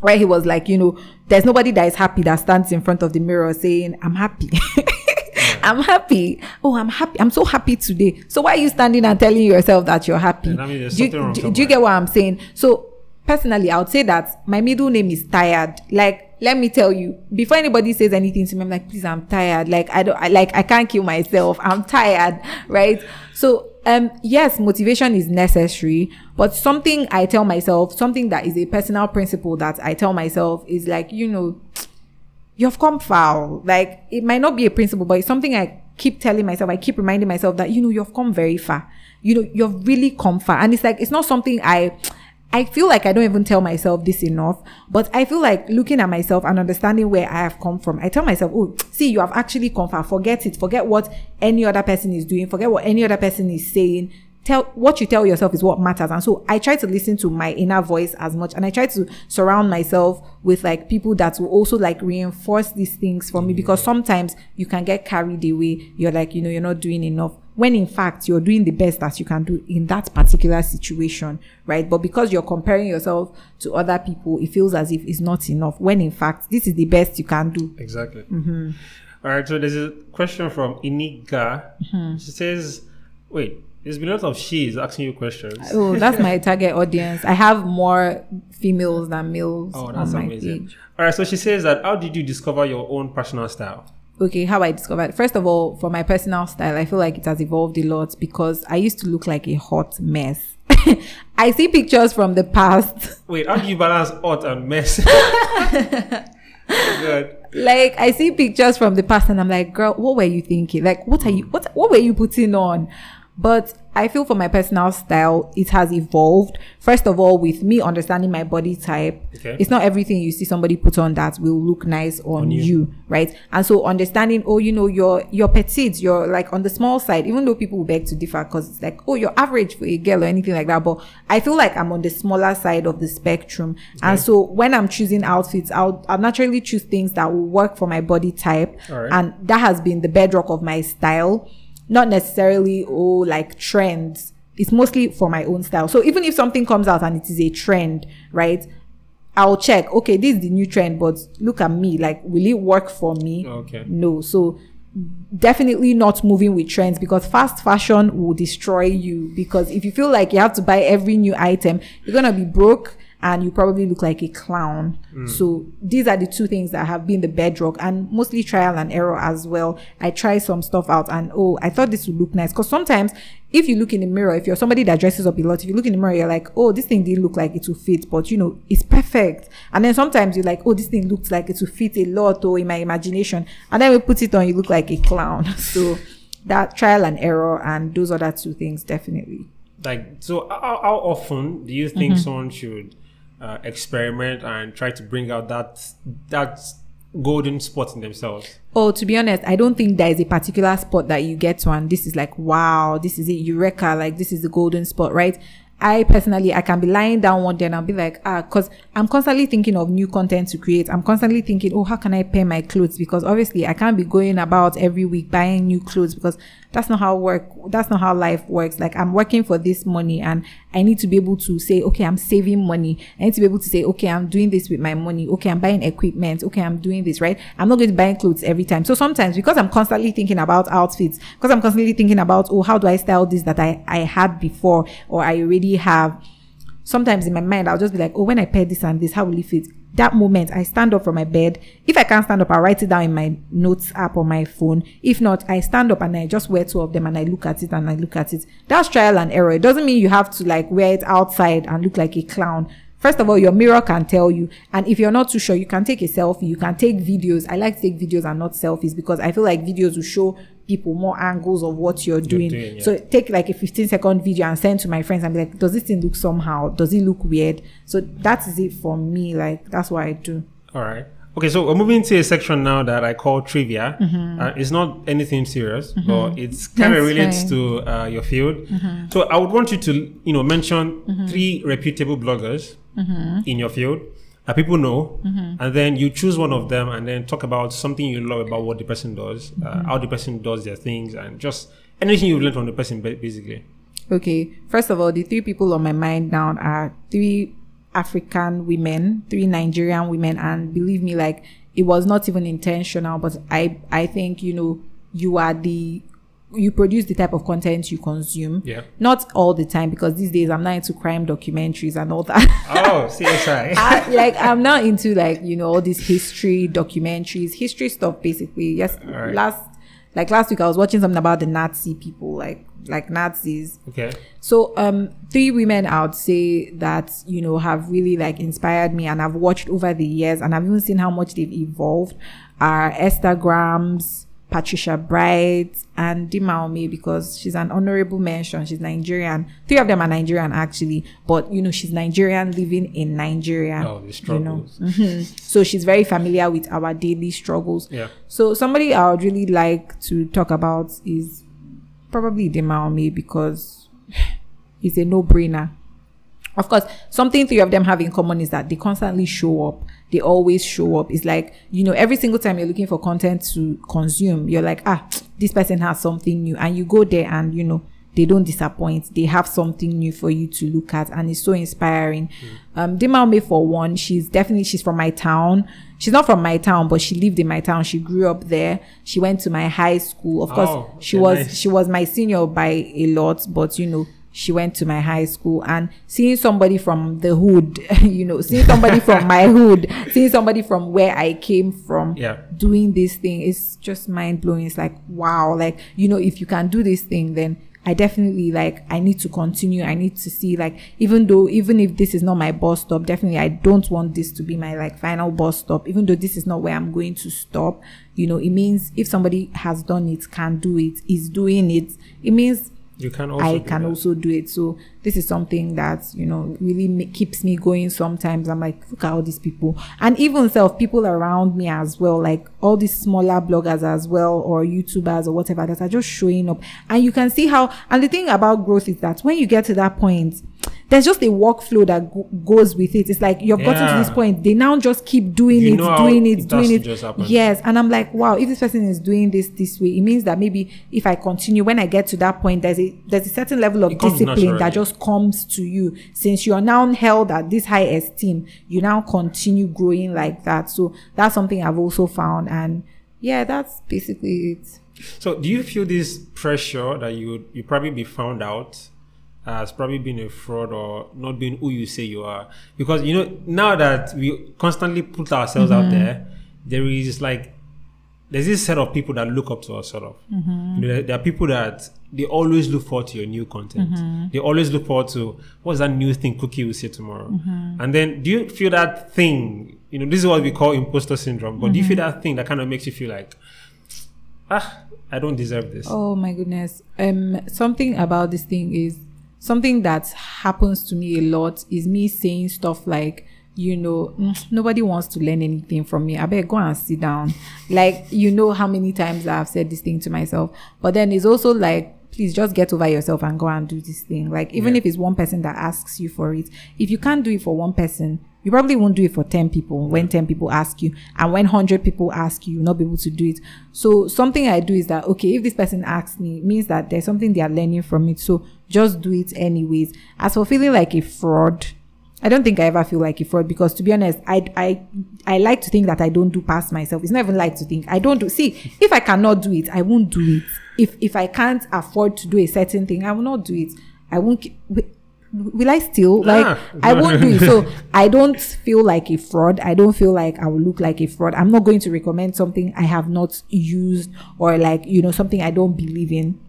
A: Where he was like, you know, there's nobody that is happy that stands in front of the mirror saying, I'm happy. I'm happy. Oh, I'm happy. I'm so happy today. So why are you standing and telling yourself that you're happy?
B: Means there's
A: do, you- do- do you get what I'm saying? So personally, I would say that my middle name is tired. Like, let me tell you, before anybody says anything to me, I'm like, please, I'm tired. Like, I don't, I like, I can't kill myself. I'm tired, right? So, um, yes, motivation is necessary, but something I tell myself, something that is a personal principle that I tell myself is like, you know, you've come far. Like it might not be a principle, but it's something I keep telling myself. I keep reminding myself that you know you've come very far. You know you've really come far, and it's like it's not something I. I feel like I don't even tell myself this enough, but I feel like looking at myself and understanding where I have come from. I tell myself, "Oh, see, you have actually come far. Forget it. Forget what any other person is doing. Forget what any other person is saying tell what you tell yourself is what matters and so i try to listen to my inner voice as much and i try to surround myself with like people that will also like reinforce these things for me mm-hmm. because sometimes you can get carried away you're like you know you're not doing enough when in fact you're doing the best that you can do in that particular situation right but because you're comparing yourself to other people it feels as if it's not enough when in fact this is the best you can do
B: Exactly.
A: Mm-hmm.
B: All right. So there's a question from Iniga.
A: Mm-hmm.
B: She says, "Wait, there's been a lot of she's asking you questions."
A: oh that's my target audience i have more females than males
B: Oh,
A: on
B: that's
A: my
B: amazing.
A: page
B: All right. So she says that how did you discover your own personal style?
A: Okay how i discovered first of all for my personal style i feel like it has evolved a lot because i used to look like a hot mess I see pictures from the past.
B: Wait, how do you balance hot and mess? Good.
A: Like I see pictures from the past and I'm like, girl, what were you thinking? Like what are you what what were you putting on? But I feel for my personal style, it has evolved. First of all, with me understanding my body type,
B: Okay.
A: it's not everything you see somebody put on that will look nice on,
B: On you.
A: you. right? And so understanding, oh, you know, you're you're petite, you're like on the small side, even though people beg to differ because it's like, oh, you're average for a girl or anything like that. But I feel like I'm on the smaller side of the spectrum. And so when I'm choosing outfits, I'll I'll naturally choose things that will work for my body type.
B: Right.
A: And that has been the bedrock of my style. Not necessarily oh like trends. It's mostly for my own style. So even if something comes out and it is a trend, right? I'll check, okay, this is the new trend, but look at me. Like, will it work for me?
B: Okay.
A: No. So definitely not moving with trends because fast fashion will destroy you because if you feel like you have to buy every new item, you're gonna be broke and you probably look like a clown. Mm. So these are the two things that have been the bedrock and mostly trial and error as well. I try some stuff out and oh, I thought this would look nice. Cause sometimes if you look in the mirror, if you're somebody that dresses up a lot, if you look in the mirror, you're like, oh, this thing didn't look like it will fit, but you know, it's perfect. And then sometimes you're like, oh, this thing looks like it will fit a lot or in my imagination. And then we put it on, you look like a clown. So that trial and error and those other two things definitely.
B: Like, so how, how often do you
A: Mm-hmm.
B: think someone should uh, experiment and try to bring out that that golden spot in themselves?
A: Oh, to be honest, I don't think there is a particular spot that you get to, and this is like, wow, this is it, eureka, like this is the golden spot, right? I personally, I can be lying down one day and I'll be like, ah, cause I'm constantly thinking of new content to create. I'm constantly thinking, oh, how can I pair my clothes? Because obviously I can't be going about every week buying new clothes because that's not how work, that's not how life works. Like I'm working for this money and I need to be able to say, okay, I'm saving money. I need to be able to say, okay, I'm doing this with my money. Okay, I'm buying equipment. Okay, I'm doing this, right? I'm not going to buy clothes every time. So sometimes because I'm constantly thinking about outfits, because I'm constantly thinking about, oh, how do I style this that I, I had before or I already have? Sometimes in my mind, I'll just be like, oh, when I pair this and this, how will it fit? That moment, I stand up from my bed. If I can't stand up, I write it down in my notes app on my phone. If not, I stand up and I just wear two of them and I look at it and I look at it. That's trial and error. It doesn't mean you have to like wear it outside and look like a clown. First of all, your mirror can tell you. And if you're not too sure, you can take a selfie. You can take videos. I like to take videos and not selfies because I feel like videos will show people more angles of what you're doing.
B: doing, yeah.
A: So take like a 15 second video and send to my friends and be like, does this thing look somehow? Does it look weird? So that is it for me. Like that's what I do.
B: All right. Okay, so we're moving to a section now that I call trivia. Uh, it's not anything serious, but it's kind of
A: Mm-hmm.
B: Relates to uh, your field. So I would want you to, you know, mention
A: Mm-hmm.
B: three reputable bloggers in your field that people know,
A: Mm-hmm.
B: and then you choose one of them, and then talk about something you love about what the person does, uh,
A: Mm-hmm.
B: how the person does their things, and just anything you've learned from the person, basically.
A: Okay. First of all, the three people on my mind now are three African women, three Nigerian women, and believe me, like it was not even intentional, but I I think you know you are the you produce the type of content you consume.
B: Yeah.
A: Not all the time because these days I'm not into crime documentaries and all that.
B: Oh, CSI.
A: I, like I'm not into like you know all these history documentaries, history stuff basically. Yes,
B: Alright.
A: last like last week I was watching something about the Nazi people, like like Nazis.
B: okay.
A: So um three women I would say that you know have really like inspired me and I've watched over the years and I've even seen how much they've evolved are Esther Grams, Patricia Bright, and Dimma Umeh because she's an honorable mention. She's Nigerian. Three of them are Nigerian actually, but you know she's Nigerian living in Nigeria.
B: Oh, the
A: you know.
B: struggles.
A: Mhm. So she's very familiar with our daily struggles.
B: Yeah.
A: So somebody I would really like to talk about is probably Dimma Umeh because it's a no-brainer. Of course, something three of them have in common is that they constantly show up. They always show up. It's like, you know, every single time you're looking for content to consume, you're like, ah, this person has something new. And you go there and, you know, they don't disappoint. They have something new for you to look at. And it's so inspiring. Um, Dimma Umeh, for one, she's definitely, she's from my town. She's not from my town, but she lived in my town. She grew up there. She went to my high school. Of course,
B: Oh,
A: she was,
B: nice.
A: she was my senior by a lot, but you know, she went to my high school and seeing somebody from the hood, you know, seeing somebody from my hood, seeing somebody from where I came from
B: Yeah.
A: doing this thing is just mind blowing. It's like, wow, like, you know, if you can do this thing, then I definitely like, I need to continue. I need to see, like, even though, even if this is not my bus stop, definitely I don't want this to be my like final bus stop, even though this is not where I'm going to stop. You know, it means if somebody has done it, can do it, is doing it, it means
B: You can also.
A: I can also do it. So this is something that you know really keeps me going. Sometimes I'm like, look at all these people, and even self people around me as well, like all these smaller bloggers as well, or YouTubers or whatever that are just showing up, and you can see how. And the thing about growth is that when you get to that point. There's just a workflow that go- goes with it. It's like you've gotten to this point. They now just keep doing
B: You
A: it, doing it,
B: it
A: doing it. Yes, and I'm like, wow, if this person is doing this this way, it means that maybe if I continue, when I get to that point, there's a there's a certain level of
B: It
A: discipline that just comes to you. Since you're now held at this high esteem, you now continue growing like that. So that's something I've also found, and yeah, that's basically it.
B: So, do you feel this pressure that you you probably be found out as probably being a fraud or not being who you say you are? Because you know now that we constantly put ourselves out mm-hmm. there, there is like there's this set of people that look up to us, sort of. Mm-hmm. You know, there, there are people that they always look forward to your new content. Mm-hmm. They always look forward to what's that new thing Cookie will say tomorrow. And then, do you feel that thing? You know, this is what we call imposter syndrome. But do you feel that thing that kind of makes you feel like, ah, I don't deserve this?
A: Oh my goodness. Um, something about this thing is something that happens to me a lot is me saying stuff like, you know, "Mm, nobody wants to learn anything from me. I better go and sit down. Like, you know how many times I've said this thing to myself. But then it's also like, please just get over yourself and go and do this thing. Like, even
B: Yeah.
A: if it's one person that asks you for it, if you can't do it for one person, you probably won't do it for 10 people when 10 people ask you. And when 100 people ask you, you'll not be able to do it. So something I do is that, okay, if this person asks me, it means that there's something they are learning from it. So just do it anyways. As for feeling like a fraud, I don't think I ever feel like a fraud because to be honest, I, I, I like to think that I don't do past myself. It's not even like to think I don't do. See, if I cannot do it, I won't do it. If, if I can't afford to do a certain thing, I will not do it. I won't, will I still like,
B: Ah.
A: I won't do it. So I don't feel like a fraud. I don't feel like I will look like a fraud. I'm not going to recommend something I have not used or like, you know, something I don't believe in.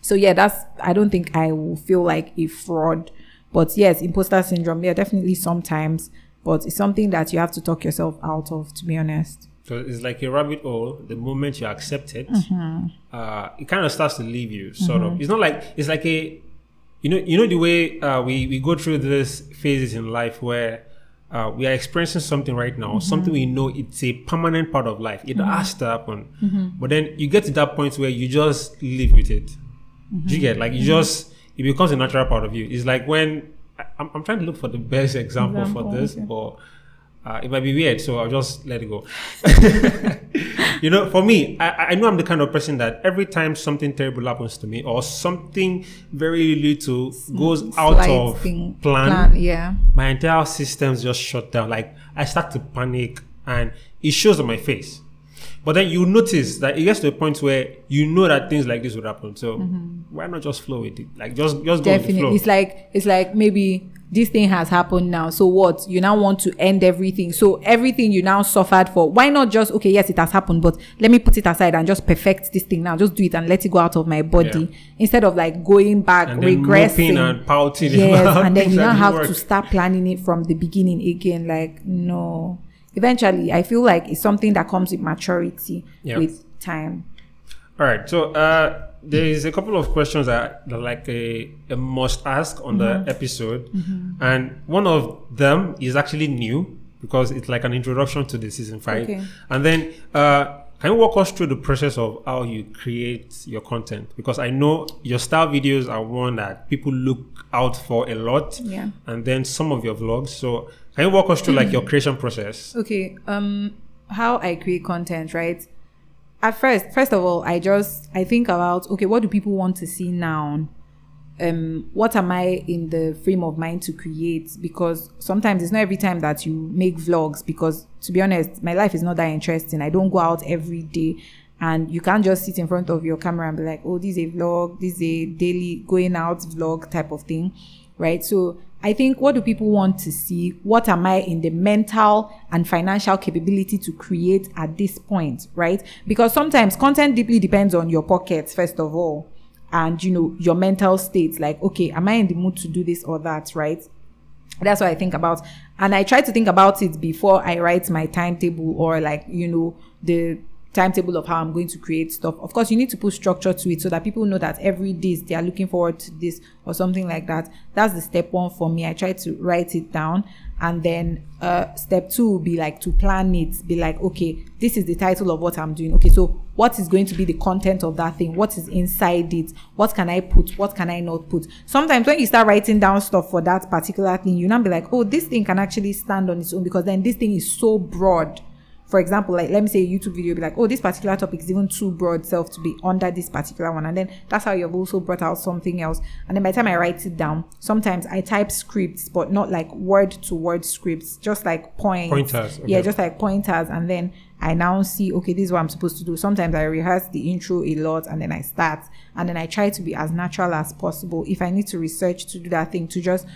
A: So yeah, that's I don't think I will feel like a fraud. But yes, imposter syndrome, yeah, definitely sometimes. But it's something that you have to talk yourself out of, to be honest.
B: So it's like a rabbit hole. The moment you accept it,
A: Mm-hmm.
B: uh, it kind of starts to leave you. Sort of. It's not like it's like a, you know, you know the way uh, we we go through these phases in life where. Uh, we are experiencing something right now, something we know it's a permanent part of life. It has to happen. But then you get to that point where you just live with it. Do you get like you just it becomes a natural part of you. It's like when I'm, I'm trying to look for the best example,
A: Example,
B: for this,
A: okay.
B: but uh, it might be weird, so I'll just let it go. you know, for me, I, I know I'm the kind of person that every time something terrible happens to me or something very little goes out of
A: thing-
B: plan,
A: Yeah.
B: my entire system's just shut down. Like I start to panic and it shows on my face. But then you notice that it gets to a point where you know that things like this would happen. So mm-hmm. why not just flow with it? Like just just go with the
A: Definitely.
B: flow.
A: It's like it's like maybe this thing has happened now. So what? You now want to end everything. So everything you now suffered for. Why not just okay, yes, it has happened, but let me put it aside and just perfect this thing now. Just do it and let it go out of my body. Instead of like going back,
B: and
A: regressing.
B: and pouting
A: yes, and then you now have
B: work.
A: to start planning it from the beginning again. Like, no. Eventually, I feel like it's something that comes with maturity
B: Yeah.
A: with time.
B: All right. So uh, there is a couple of questions that, that like a, a must ask on
A: Mm-hmm.
B: the episode, and one of them is actually new because it's like an introduction to the season five.
A: Okay.
B: And then uh, can you walk us through the process of how you create your content? Because I know your style videos are one that people look out for a lot,
A: Yeah.
B: and then some of your vlogs. So can you walk us through like your creation process?
A: Okay. Um, how I create content, right? At first, first of all, I just I think about okay, what do people want to see now? Um, what am I in the frame of mind to create? Because sometimes it's not every time that you make vlogs. Because to be honest, my life is not that interesting. I don't go out every day and you can't just sit in front of your camera and be like, oh, this is a vlog, this is a daily going out vlog type of thing, right? So I think what do people want to see? What am I in the mental and financial capability to create at this point, right? Because sometimes content deeply depends on your pockets, first of all, and you know, your mental state. Like, okay, am I in the mood to do this or that, right? That's what I think about. And I try to think about it before I write my timetable or like, you know, the timetable of how I'm going to create stuff. Of course, you need to put structure to it so that people know that every day they are looking forward to this or something like that. That's the step one for me. I try to write it down. And then uh, step two will be like to plan it, be like, okay, this is the title of what I'm doing. Okay, so what is going to be the content of that thing? What is inside it? What can I put? What can I not put? Sometimes when you start writing down stuff for that particular thing, you now be like, oh, this thing can actually stand on its own because then this thing is so broad for example, like let me say a YouTube video be like, oh, this particular topic is even too broad self to be under this particular one. And then that's how you've also brought out something else. And then by the time I write it down, sometimes I type scripts, but not like word to word scripts, just like points.
B: Pointers. Okay.
A: Yeah, just like pointers. And then I now see, okay, this is what I'm supposed to do. Sometimes I rehearse the intro a lot and then I start and then I try to be as natural as possible. If I need to research to do that thing, to just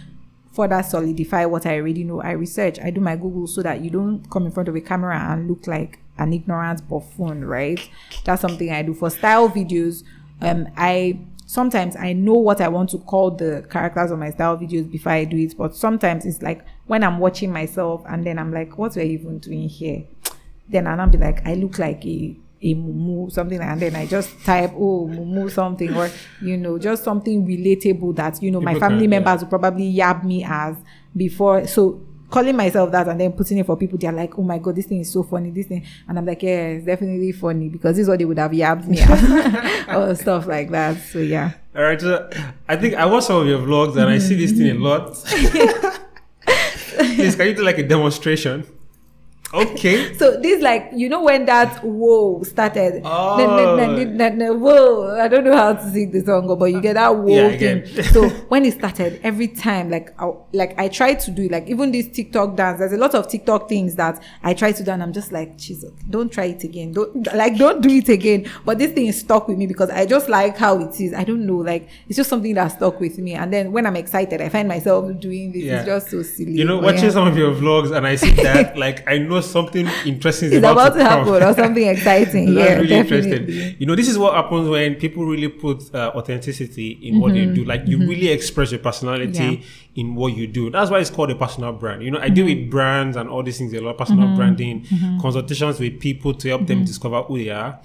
A: further solidify what I already know. I research, I do my Google so that you don't come in front of a camera and look like an ignorant buffoon, right? That's something I do for style videos. Um, I sometimes I know what I want to call the characters of my style videos before I do it, but sometimes it's like when I'm watching myself and then I'm like, what were you even doing here? Then I'll be like, I look like a mumu something like and then I just type oh mumu something or you know just something relatable that you know People my family can, members yeah. will probably yab me as before. So calling myself that and then putting it for people they're like oh my god this thing is so funny this thing. And I'm like yeah it's definitely funny because this is what they would have yabbed me or stuff like that. So yeah.
B: All right so I think I watch some of your vlogs and I see this thing a lot. Please can you do like a demonstration Okay.
A: so this like you know when that whoa started. Oh. whoa. I don't know how to sing the song, but you get that whoa yeah, thing. so when it started, every time like I, like I try to do it, like even this TikTok dance. There's a lot of TikTok things that I try to do, and I'm just like, Jesus, don't try it again. Don't like don't do it again. But this thing is stuck with me because I just like how it is. I don't know, like it's just something that stuck with me. And then when I'm excited, I find myself doing this. Yeah. It's just so silly.
B: You know, watching yeah. some of your vlogs, and I see that like I know something interesting is
A: about,
B: about, to,
A: happen or something exciting. yeah, really definitely.
B: interesting. You know, this is what happens when people really put uh, authenticity in mm-hmm. what they mm-hmm. do. Like you mm-hmm. really express your personality yeah. in what you do. That's why it's called a personal brand. You know, I mm-hmm. deal with brands and all these things, a lot of personal mm-hmm. branding, mm-hmm. consultations with people to help them discover who they are.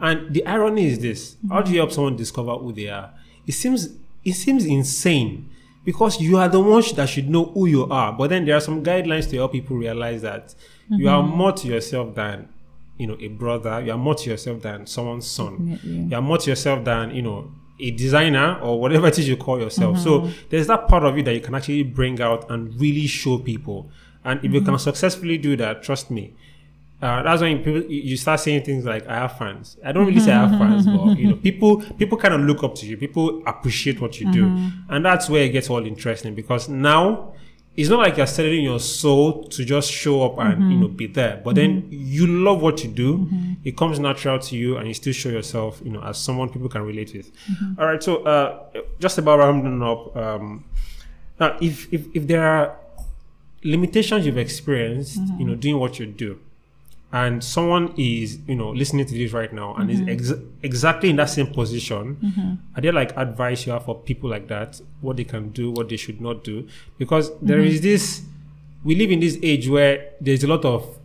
B: And the irony is this: How do you help someone discover who they are? It seems it seems insane because you are the ones that should know who you are. But then there are some guidelines to help people realize that Mm-hmm. You are mm-hmm. more to yourself than you know a brother. You are more to yourself than someone's son. Definitely. You are more to yourself than you know a designer or whatever it is you call yourself. Mm-hmm. So there's that part of you that you can actually bring out and really show people. And if mm-hmm. you can successfully do that, trust me, uh, that's when people you start saying things like I have fans. I don't really say I have fans, but you know, people people kind of look up to you. People appreciate what you do, mm-hmm. and that's where it gets all interesting because now it's not like you're selling your soul to just show up and mm-hmm. you know be there but mm-hmm. then you love what you do mm-hmm. it comes natural to you and you still show yourself you know as someone people can relate with mm-hmm. All right so uh, just about rounding up um, now if, if if there are limitations you've experienced you mm-hmm. know doing what you do and someone is you know listening to this right now and mm-hmm. is ex- exactly in that same position mm-hmm. are there like advice you have for people like that what they can do what they should not do because there mm-hmm. is this we live in this age where there's a lot of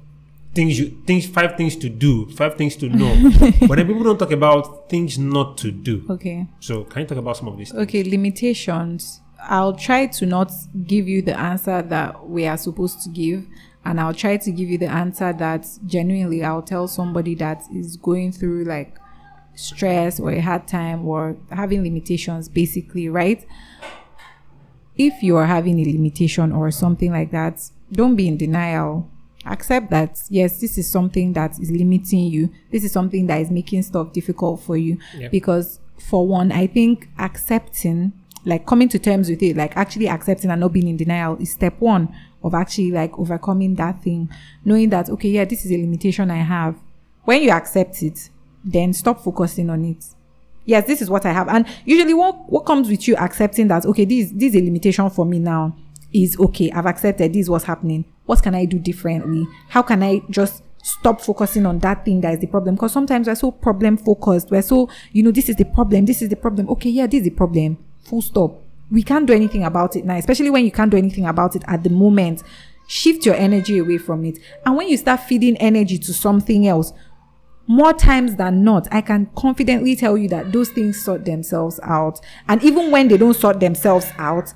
B: things you things five things to do five things to know but then people don't talk about things not to do
A: okay
B: so can you talk about some of these
A: things? okay limitations i'll try to not give you the answer that we are supposed to give and I'll try to give you the answer that genuinely I'll tell somebody that is going through like stress or a hard time or having limitations, basically, right? If you are having a limitation or something like that, don't be in denial. Accept that, yes, this is something that is limiting you. This is something that is making stuff difficult for you. Yep. Because, for one, I think accepting, like coming to terms with it, like actually accepting and not being in denial is step one of actually like overcoming that thing, knowing that, okay, yeah, this is a limitation I have. When you accept it, then stop focusing on it. Yes, this is what I have. And usually what, what comes with you accepting that, okay, this, this is a limitation for me now is okay. I've accepted this is what's happening. What can I do differently? How can I just stop focusing on that thing that is the problem? Because sometimes we're so problem focused. We're so, you know, this is the problem. This is the problem. Okay. Yeah, this is the problem. Full stop. We can't do anything about it now, especially when you can't do anything about it at the moment. Shift your energy away from it. And when you start feeding energy to something else, more times than not, I can confidently tell you that those things sort themselves out. And even when they don't sort themselves out,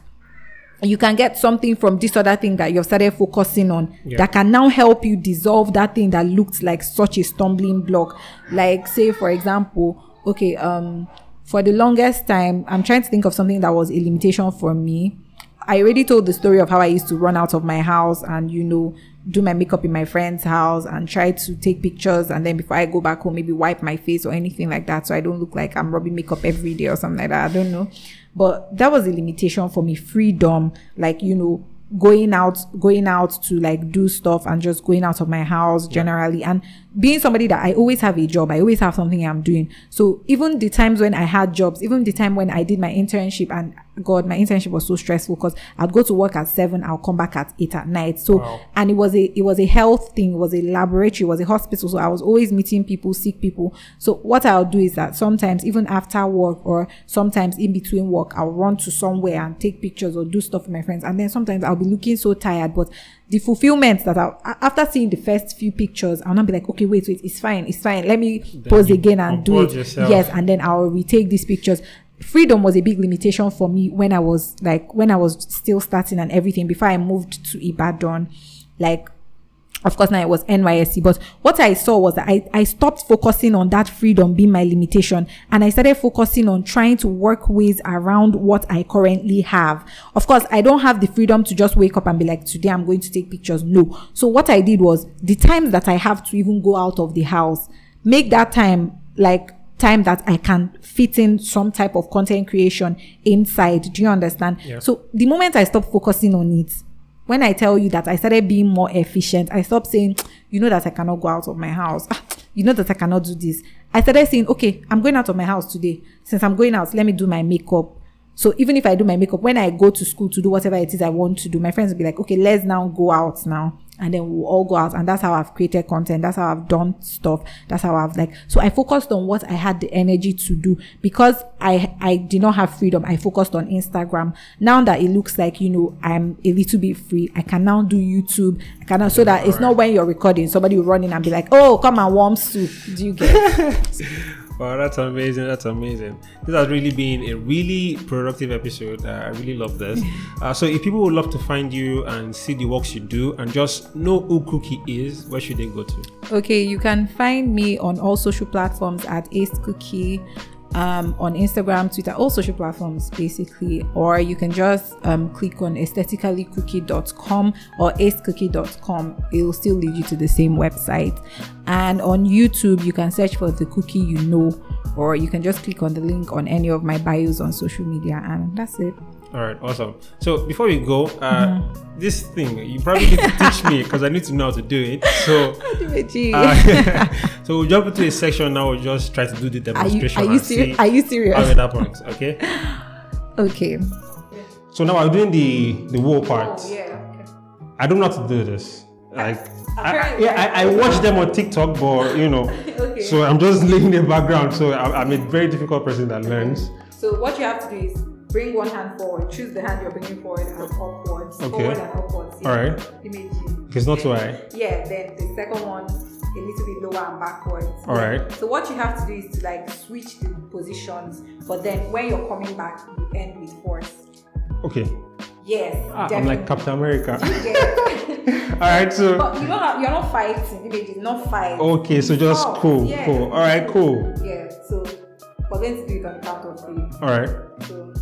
A: you can get something from this other thing that you've started focusing on
B: Yeah.
A: that can now help you dissolve that thing that looked like such a stumbling block. Like, say, for example, okay, um, for the longest time, I'm trying to think of something that was a limitation for me. I already told the story of how I used to run out of my house and, you know, do my makeup in my friend's house and try to take pictures. And then before I go back home, maybe wipe my face or anything like that. So I don't look like I'm rubbing makeup every day or something like that. I don't know. But that was a limitation for me. Freedom, like, you know, going out going out to like do stuff and just going out of my house generally and being somebody that I always have a job I always have something I'm doing. So even the times when I had jobs even the time when I did my internship and god my internship was so stressful because I'd go to work at seven I'll come back at eight at night. So
B: Wow.
A: and it was a it was a health thing it was a laboratory it was a hospital. So I was always meeting people sick people. So what I'll do is that sometimes even after work or sometimes in between work I'll run to somewhere and take pictures or do stuff with my friends. And then sometimes I'll be looking so tired but the fulfillment that I'll, after seeing the first few pictures I'll not be like okay wait wait it's fine it's fine let me pose
B: you
A: again and do it
B: yourself.
A: yes and then I'll retake these pictures. Freedom was a big limitation for me when I was like when I was still starting and everything before I moved to Ibadan. Like of course now it was NYSC, but what I saw was that I, I stopped focusing on that freedom being my limitation and I started focusing on trying to work ways around what I currently have. Of course, I don't have the freedom to just wake up and be like, today I'm going to take pictures. No. So what I did was the times that I have to even go out of the house, make that time like time that I can fit in some type of content creation inside. Do you understand?
B: Yeah.
A: So the moment I stop focusing on it, when I tell you that I started being more efficient, I stopped saying, you know that I cannot go out of my house. Ah, You know that I cannot do this. I started saying, okay, I'm going out of my house today. Since I'm going out, let me do my makeup. So even if I do my makeup, when I go to school to do whatever it is I want to do, my friends will be like, okay, let's now go out now. And then we'll all go out. And that's how I've created content. That's how I've done stuff. That's how I've like, so I focused on what I had the energy to do because I, I did not have freedom. I focused on Instagram. Now that it looks like, you know, I'm a little bit free, I can now do YouTube. I can now, so that it's not when you're recording, somebody will run in and be like, oh, come and warm soup. Do you get
B: Wow, that's amazing. That's amazing. This has really been a really productive episode. Uh, I really love this. Uh, so, if people would love to find you and see the works you do and just know who Cookie is, where should they go to?
A: Okay, you can find me on all social platforms at Ace Cookie, um, on Instagram, Twitter, all social platforms basically. Or you can just um, click on aestheticallycookie.com or acecookie.com. It will still lead you to the same website. And on YouTube, you can search for the cookie you know, or you can just click on the link on any of my bios on social media, and that's it.
B: All right, awesome. So, before we go, uh, this thing you probably need to teach me because I need to know how to do it. So, uh, so we'll jump into a section now. We'll just try to do the demonstration.
A: are you
B: demonstration
A: are you
B: and
A: serious? Are you
B: how
A: serious?
B: it happens. Okay.
A: Okay.
B: So now I'm doing the the wool part.
A: Oh, yeah.
B: I don't know how to do this. Like, I,
A: Apparently,
B: yeah, I, I watch them on TikTok, but you know,
A: Okay.
B: so I'm just laying the background. So I'm, I'm a very difficult person that learns.
A: So what you have to do is bring one hand forward, choose the hand you're bringing forward and upwards,
B: Okay.
A: forward and upwards.
B: All right.
A: Image.
B: It's not too high.
A: Yeah. Then the second one a little bit lower and backwards.
B: All right.
A: So what you have to do is to like switch the positions, but then when you're coming back, you end with force.
B: Okay.
A: Yes.
B: Ah, I'm like Captain America. All right. So
A: but you don't have, you're not fighting. Image is not fight.
B: okay. So just
A: Oh,
B: cool,
A: yeah.
B: cool. All right, cool.
A: Yeah. So we're going to do it on the count of three.
B: All right.
A: So.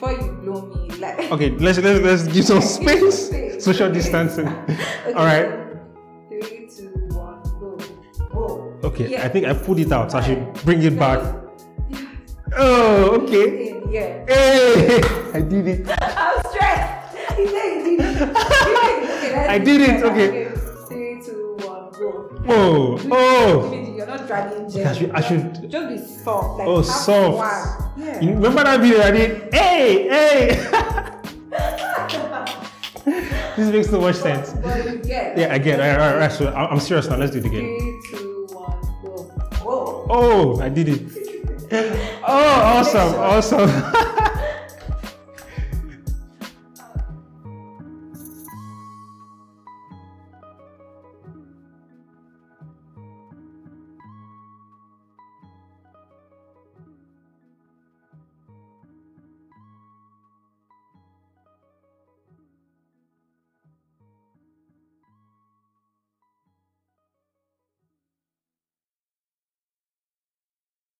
A: Before you blow me, like.
B: Okay. Let's let's let's give some space.
A: Space.
B: Social distancing.
A: Okay,
B: All right.
A: so Three, two, one, go. Oh.
B: Okay.
A: Yeah.
B: I think I pulled it out. So I should bring it back. Oh, okay.
A: Yeah.
B: Hey, I did it.
A: I'm stressed. He said he did it. Okay,
B: I did it,
A: together.
B: okay.
A: Three, two, one, go.
B: Oh, oh.
A: You're not dragging gel.
B: I should- I should-
A: just be soft. Like
B: Oh, soft.
A: Yeah.
B: You remember that video I did? Hey, hey! this makes no much sense.
A: But you get.
B: Yeah, all right, all right, so I- I'm serious now. Let's do it again.
A: Three, two, one, go. Whoa.
B: Oh, I did it. Oh, awesome, awesome.